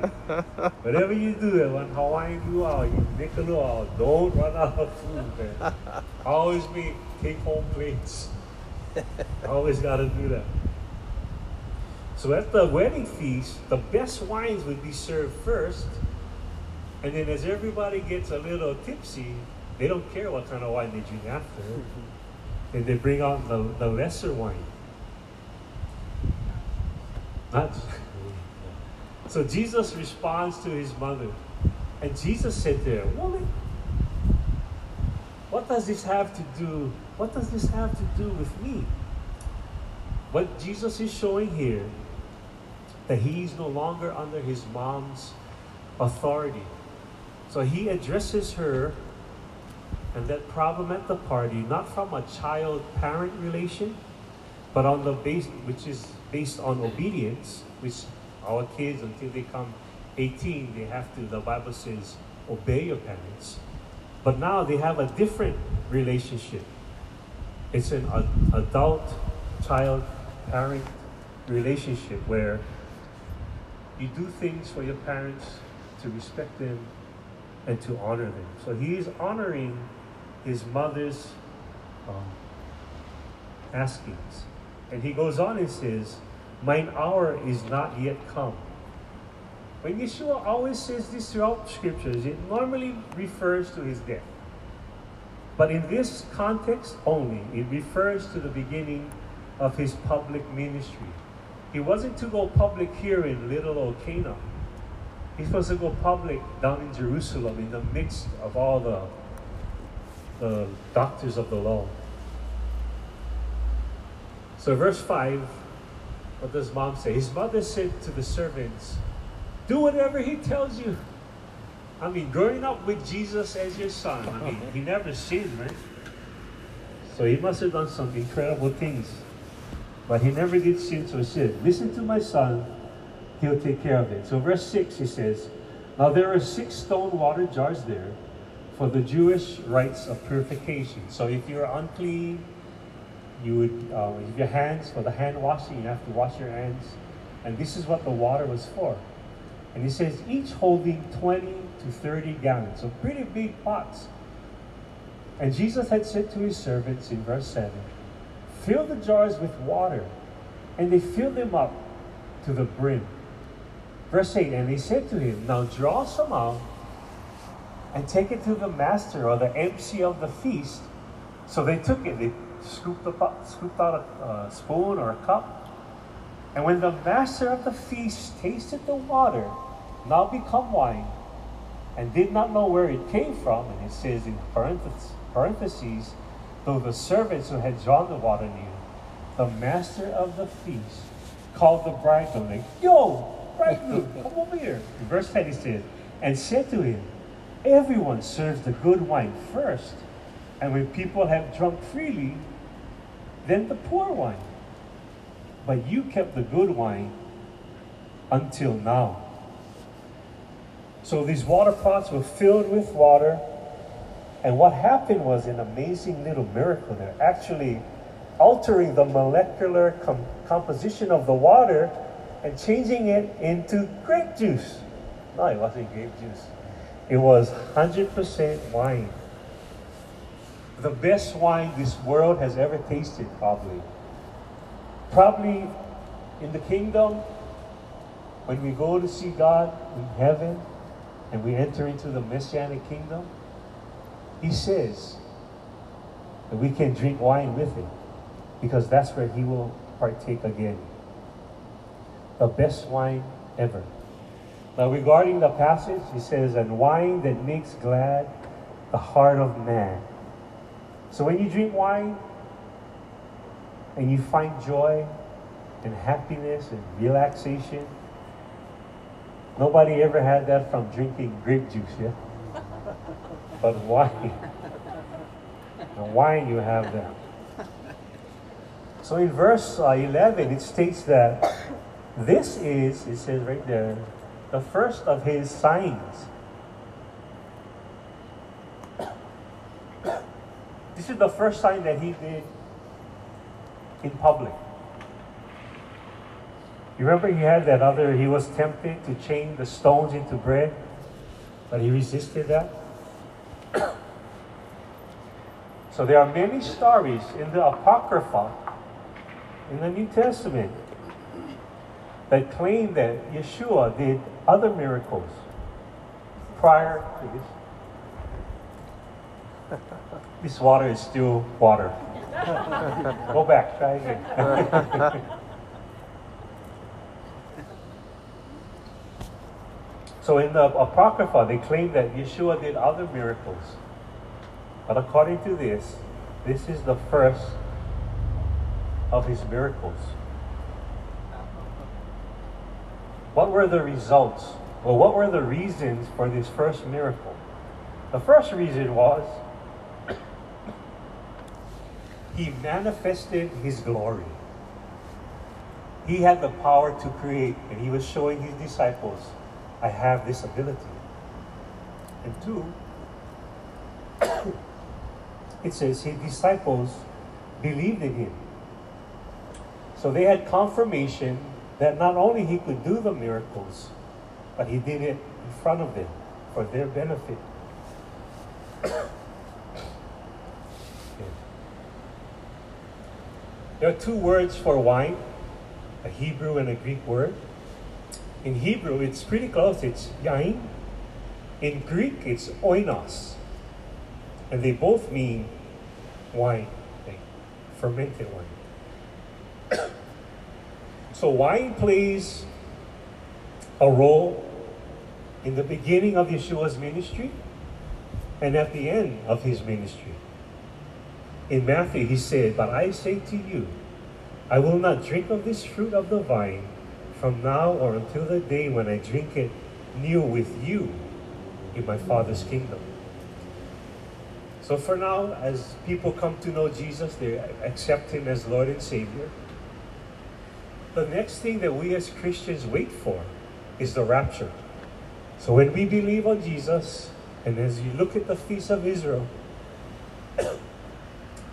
Whatever you do at one eh, Hawaiian luau, you make a luau, don't run out of food, man. Always make take home plates. Always got to do that. So at the wedding feast, the best wines would be served first, and then as everybody gets a little tipsy, they don't care what kind of wine they drink after, and they bring out the, the lesser wine. Not so Jesus responds to his mother, and Jesus said to her, Woman, what does this have to do? What does this have to do with me? What Jesus is showing here that he is no longer under his mom's authority. So he addresses her and that problem at the party not from a child-parent relation, but on the base which is based on obedience, which our kids until they come 18, they have to, the Bible says, obey your parents. But now they have a different relationship. It's an adult child parent relationship where you do things for your parents to respect them and to honor them. So he is honoring his mother's um, askings. And he goes on and says, Mine hour is not yet come. When Yeshua always says this throughout scriptures, it normally refers to his death. But in this context only, it refers to the beginning of his public ministry. He wasn't to go public here in little old Cana. He's supposed to go public down in Jerusalem in the midst of all the, the doctors of the law. So, verse 5, what does mom say? His mother said to the servants, Do whatever he tells you. I mean, growing up with Jesus as your son, I mean, he never sinned, right? So he must have done some incredible things. But he never did sin, so he said, Listen to my son, he'll take care of it. So, verse 6, he says, Now there are six stone water jars there for the Jewish rites of purification. So, if you're unclean, you would, uh, your hands, for the hand washing, you have to wash your hands. And this is what the water was for. And he says, each holding 20 to 30 gallons, so pretty big pots. And Jesus had said to his servants in verse 7, Fill the jars with water. And they filled them up to the brim. Verse 8, and they said to him, Now draw some out and take it to the master or the MC of the feast. So they took it, they scooped, up, scooped out a spoon or a cup. And when the master of the feast tasted the water, now become wine, and did not know where it came from, and it says in parentheses, parentheses though the servants who had drawn the water knew, the master of the feast called the bridegroom, like, Yo, bridegroom, come over here. In verse 10 he says, and said to him, Everyone serves the good wine first, and when people have drunk freely, then the poor wine. But you kept the good wine until now. So these water pots were filled with water, and what happened was an amazing little miracle. They're actually altering the molecular com- composition of the water and changing it into grape juice. No, it wasn't grape juice. It was 100% wine. The best wine this world has ever tasted, probably. Probably in the kingdom, when we go to see God in heaven and we enter into the messianic kingdom, He says that we can drink wine with Him because that's where He will partake again. The best wine ever. Now, regarding the passage, he says, and wine that makes glad the heart of man. So when you drink wine and you find joy and happiness and relaxation, nobody ever had that from drinking grape juice, yeah? But wine. The wine you have that. So in verse uh, 11, it states that this is, it says right there, the first of his signs. This is the first sign that he did in public. You remember he had that other, he was tempted to change the stones into bread, but he resisted that. so there are many stories in the Apocrypha, in the New Testament, that claim that Yeshua did other miracles prior to this. This water is still water. Go back, try again. so in the Apocrypha, they claim that Yeshua did other miracles. But according to this, this is the first of his miracles. What were the results? Well, what were the reasons for this first miracle? The first reason was he manifested his glory. He had the power to create, and he was showing his disciples, I have this ability. And two, it says his disciples believed in him. So they had confirmation that not only he could do the miracles, but he did it in front of them for their benefit. There are two words for wine, a Hebrew and a Greek word. In Hebrew, it's pretty close. It's yain. In Greek, it's oinos. And they both mean wine, like fermented wine. so wine plays a role in the beginning of Yeshua's ministry and at the end of his ministry. In Matthew, he said, But I say to you, I will not drink of this fruit of the vine from now or until the day when I drink it new with you in my Father's kingdom. So for now, as people come to know Jesus, they accept him as Lord and Savior. The next thing that we as Christians wait for is the rapture. So when we believe on Jesus, and as you look at the Feast of Israel,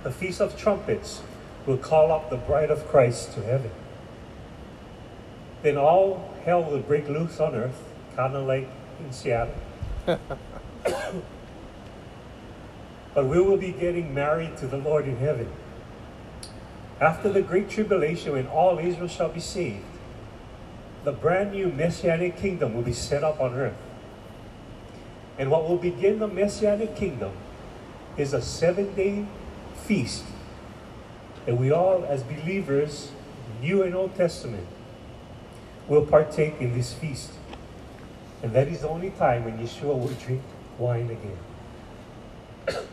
the Feast of Trumpets will call up the bride of Christ to heaven. Then all hell will break loose on earth, kind of like in Seattle. but we will be getting married to the Lord in heaven. After the great tribulation, when all Israel shall be saved, the brand new messianic kingdom will be set up on earth. And what will begin the Messianic kingdom is a seven day feast. And we all, as believers, New and Old Testament, will partake in this feast. And that is the only time when Yeshua will drink wine again.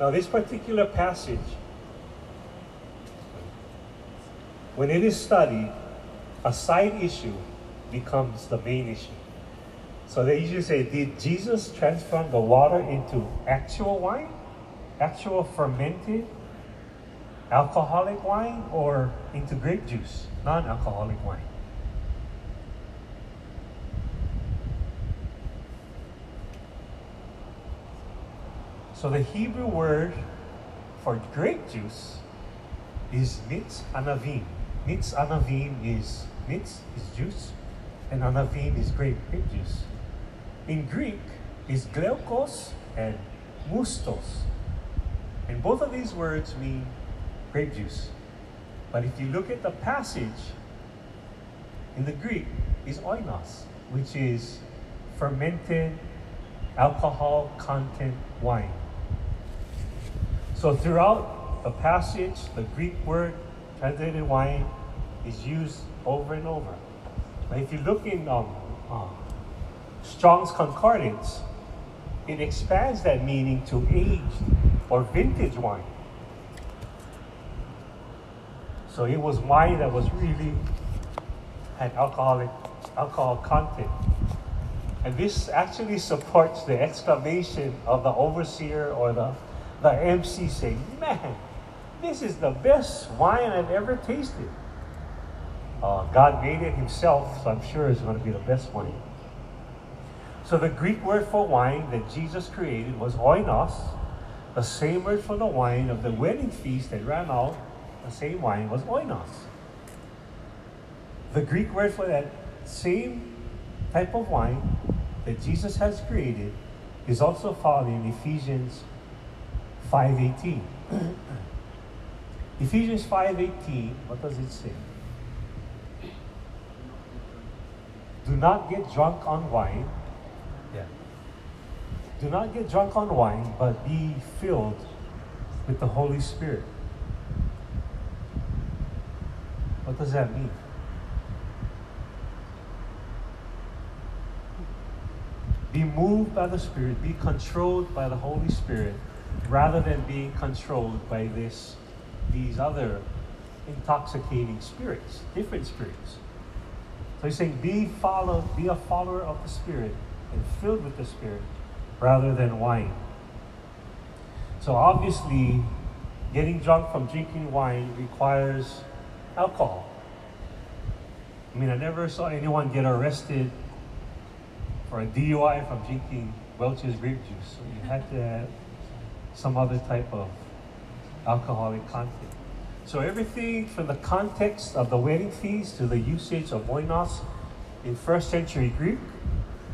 now, this particular passage, when it is studied, a side issue becomes the main issue. So they usually say, did Jesus transform the water into actual wine? Actual fermented alcoholic wine or into grape juice, non alcoholic wine? So the Hebrew word for grape juice is mitz anavim. Mitz anavim is mitz is juice, and anavim is grape, grape juice. In Greek is gleukos and mustos. And both of these words mean grape juice. But if you look at the passage in the Greek is oinos, which is fermented alcohol content wine. So throughout the passage, the Greek word translated wine is used over and over. But if you look in um, uh, Strong's Concordance, it expands that meaning to aged or vintage wine. So it was wine that was really had alcoholic alcohol content. And this actually supports the exclamation of the overseer or the, the MC saying, Man, this is the best wine I've ever tasted. Uh, God made it himself, so I'm sure it's going to be the best wine. So the Greek word for wine that Jesus created was oinos, the same word for the wine of the wedding feast that ran out, the same wine was oinos. The Greek word for that same type of wine that Jesus has created is also found in Ephesians 5.18. Ephesians 5.18, what does it say? Do not get drunk on wine, do not get drunk on wine, but be filled with the Holy Spirit. What does that mean? Be moved by the Spirit, be controlled by the Holy Spirit, rather than being controlled by this, these other intoxicating spirits, different spirits. So he's saying, be follow, be a follower of the Spirit and filled with the Spirit rather than wine. So obviously, getting drunk from drinking wine requires alcohol. I mean, I never saw anyone get arrested for a DUI from drinking Welch's grape juice. So you had to have some other type of alcoholic content. So everything from the context of the wedding feast to the usage of oinos in first century Greek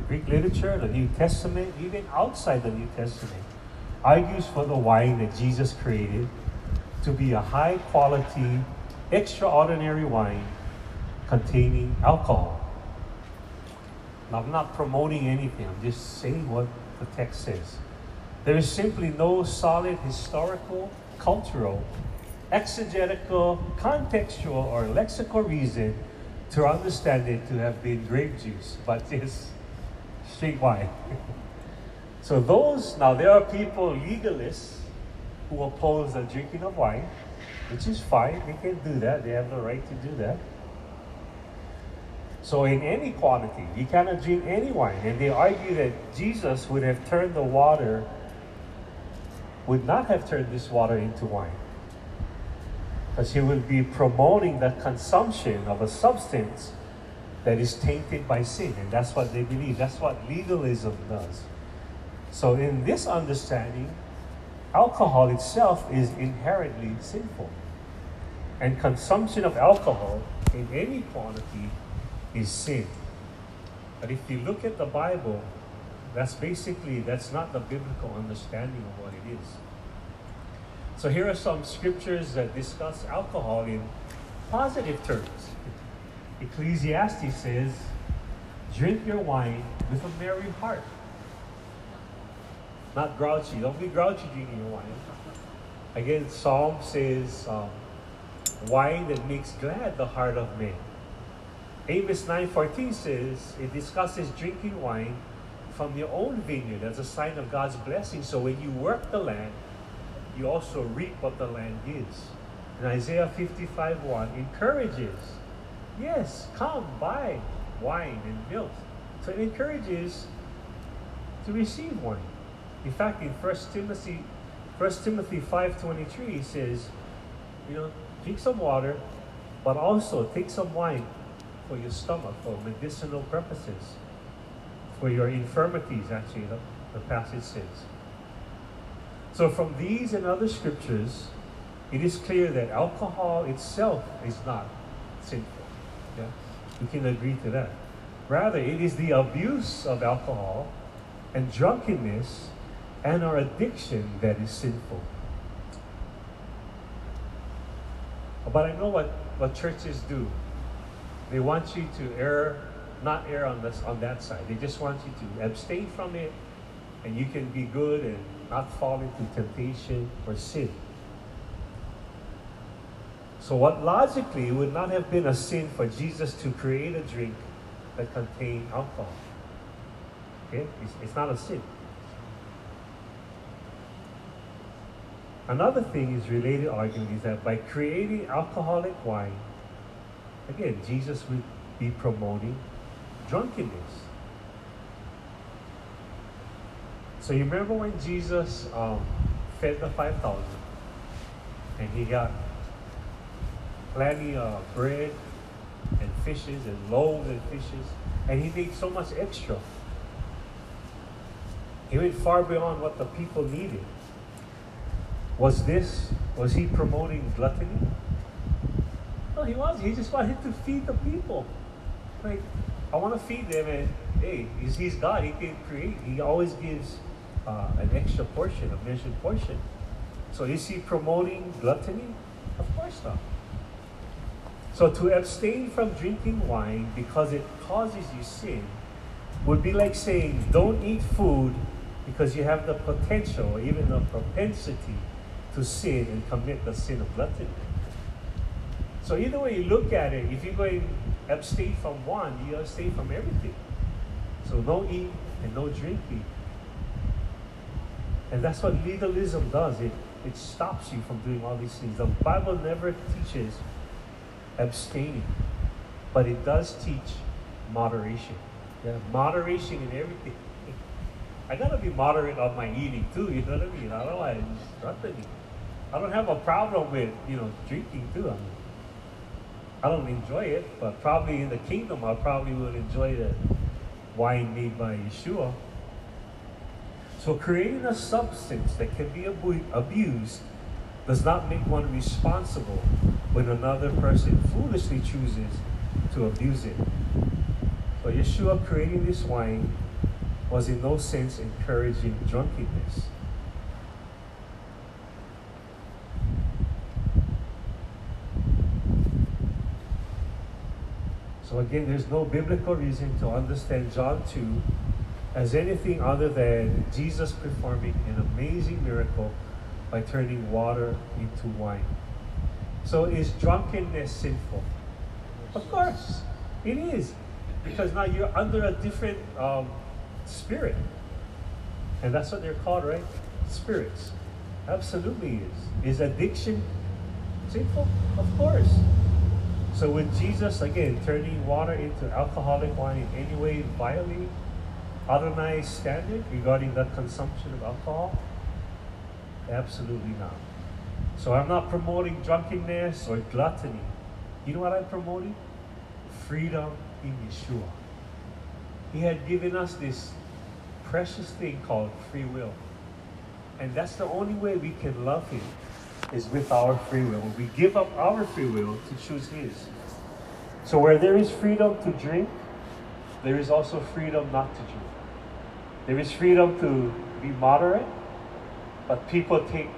Greek literature, the New Testament, even outside the New Testament, argues for the wine that Jesus created to be a high quality, extraordinary wine containing alcohol. Now, I'm not promoting anything, I'm just saying what the text says. There is simply no solid historical, cultural, exegetical, contextual, or lexical reason to understand it to have been grape juice, but this straight wine. so those, now there are people, legalists, who oppose the drinking of wine, which is fine. They can do that. They have the right to do that. So in any quantity, you cannot drink any wine. And they argue that Jesus would have turned the water, would not have turned this water into wine. Because he would be promoting the consumption of a substance that is tainted by sin. And that's what they believe. That's what legalism does. So, in this understanding, alcohol itself is inherently sinful. And consumption of alcohol in any quantity is sin. But if you look at the Bible, that's basically that's not the biblical understanding of what it is. So here are some scriptures that discuss alcohol in positive terms. Ecclesiastes says, drink your wine with a merry heart. Not grouchy. Don't be grouchy drinking your wine. Again, Psalm says, um, wine that makes glad the heart of man. Amos 9.14 says, it discusses drinking wine from your own vineyard as a sign of God's blessing. So when you work the land, you also reap what the land gives. And Isaiah 55.1 encourages, yes, come buy wine and milk. So it encourages to receive wine. In fact, in 1 Timothy, 1 Timothy 5.23, it says, you know, drink some water, but also take some wine for your stomach, for medicinal purposes, for your infirmities, actually, the, the passage says. So, from these and other scriptures, it is clear that alcohol itself is not sinful. We can agree to that. Rather, it is the abuse of alcohol and drunkenness and our addiction that is sinful. But I know what, what churches do. They want you to err, not err on this on that side. They just want you to abstain from it, and you can be good and not fall into temptation or sin. So, what logically would not have been a sin for Jesus to create a drink that contained alcohol? Okay, it's, it's not a sin. Another thing is related argument is that by creating alcoholic wine, again, Jesus would be promoting drunkenness. So you remember when Jesus um, fed the 5,000 and he got plenty of bread and fishes and loaves and fishes and he made so much extra. He went far beyond what the people needed. Was this, was he promoting gluttony? No, he was. He just wanted to feed the people. Like, I want to feed them, and hey, he's, he's God. He can create. He always gives uh, an extra portion, a measured portion. So is he promoting gluttony? Of course not. So to abstain from drinking wine because it causes you sin would be like saying, don't eat food because you have the potential or even the propensity to sin and commit the sin of gluttony. So either way you look at it, if you're going abstain from one, you abstain from everything. So no eat and no drinking. And that's what legalism does. It, it stops you from doing all these things. The Bible never teaches abstaining, but it does teach moderation. Yeah, moderation in everything. I gotta be moderate on my eating too, you know what I mean? Otherwise, nothing. I don't have a problem with, you know, drinking too. I, mean, I don't enjoy it, but probably in the kingdom, I probably would enjoy the wine made by Yeshua. So creating a substance that can be abused does not make one responsible when another person foolishly chooses to abuse it. So Yeshua creating this wine was in no sense encouraging drunkenness. So again, there's no biblical reason to understand John 2 as anything other than Jesus performing an amazing miracle by turning water into wine. So is drunkenness sinful? Of course, it is. Because now you're under a different um, spirit. And that's what they're called, right? Spirits. Absolutely is. Is addiction sinful? Of course. So with Jesus, again, turning water into alcoholic wine in any way violate Adonai's standard regarding the consumption of alcohol? Absolutely not. So I'm not promoting drunkenness or gluttony. You know what I'm promoting? Freedom in Yeshua. He had given us this precious thing called free will. And that's the only way we can love Him is with our free will. We give up our free will to choose His. So where there is freedom to drink, there is also freedom not to drink. There is freedom to be moderate, but people take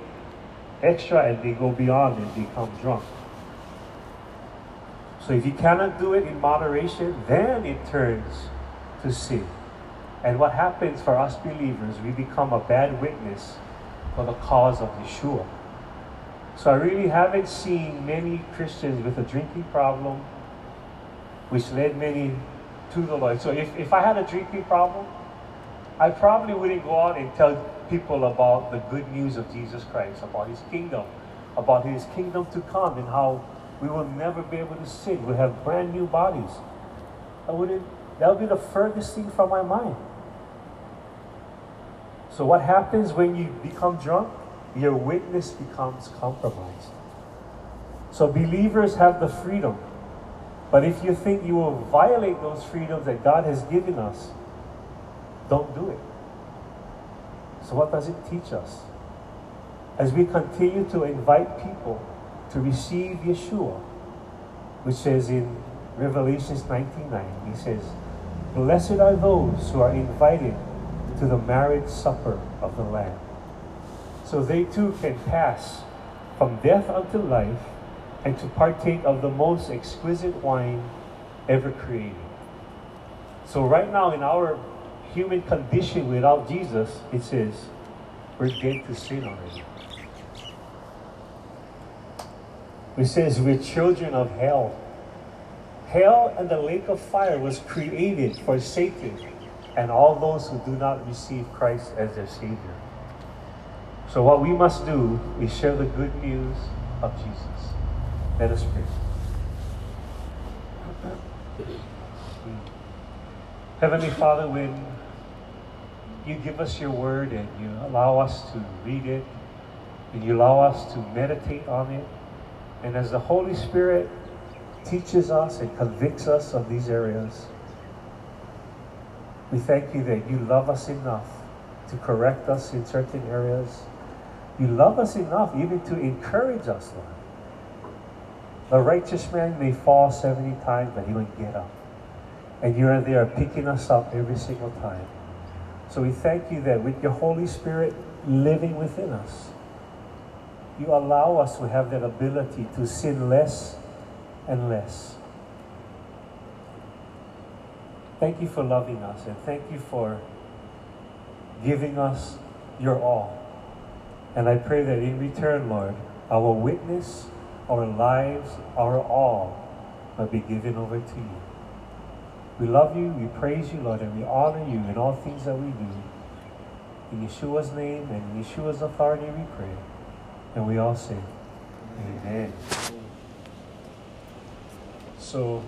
extra and they go beyond and become drunk. So if you cannot do it in moderation, then it turns to sin. And what happens for us believers, we become a bad witness for the cause of Yeshua. So I really haven't seen many Christians with a drinking problem, which led many to the Lord. So if, if I had a drinking problem, I probably wouldn't go out and tell people about the good news of Jesus Christ, about his kingdom, about his kingdom to come, and how we will never be able to sin. We'll have brand new bodies. I wouldn't, that would be the furthest thing from my mind. So, what happens when you become drunk? Your witness becomes compromised. So, believers have the freedom. But if you think you will violate those freedoms that God has given us, don't do it. So, what does it teach us? As we continue to invite people to receive Yeshua, which says in Revelations 19:9, he says, Blessed are those who are invited to the marriage supper of the Lamb. So they too can pass from death unto life and to partake of the most exquisite wine ever created. So, right now, in our human condition without Jesus, it says we're dead to sin already. It says we're children of hell. Hell and the lake of fire was created for Satan and all those who do not receive Christ as their Savior. So, what we must do is share the good news of Jesus. Let us pray. Heavenly Father, when you give us your word and you allow us to read it, and you allow us to meditate on it, and as the Holy Spirit teaches us and convicts us of these areas, we thank you that you love us enough to correct us in certain areas. You love us enough even to encourage us, Lord. The righteous man may fall 70 times, but he will get up. And you are there picking us up every single time. So we thank you that with your Holy Spirit living within us, you allow us to have that ability to sin less and less. Thank you for loving us and thank you for giving us your all. And I pray that in return, Lord, our witness, our lives, our all might be given over to you. We love you, we praise you, Lord, and we honor you in all things that we do. In Yeshua's name and in Yeshua's authority we pray. And we all say, Amen. So,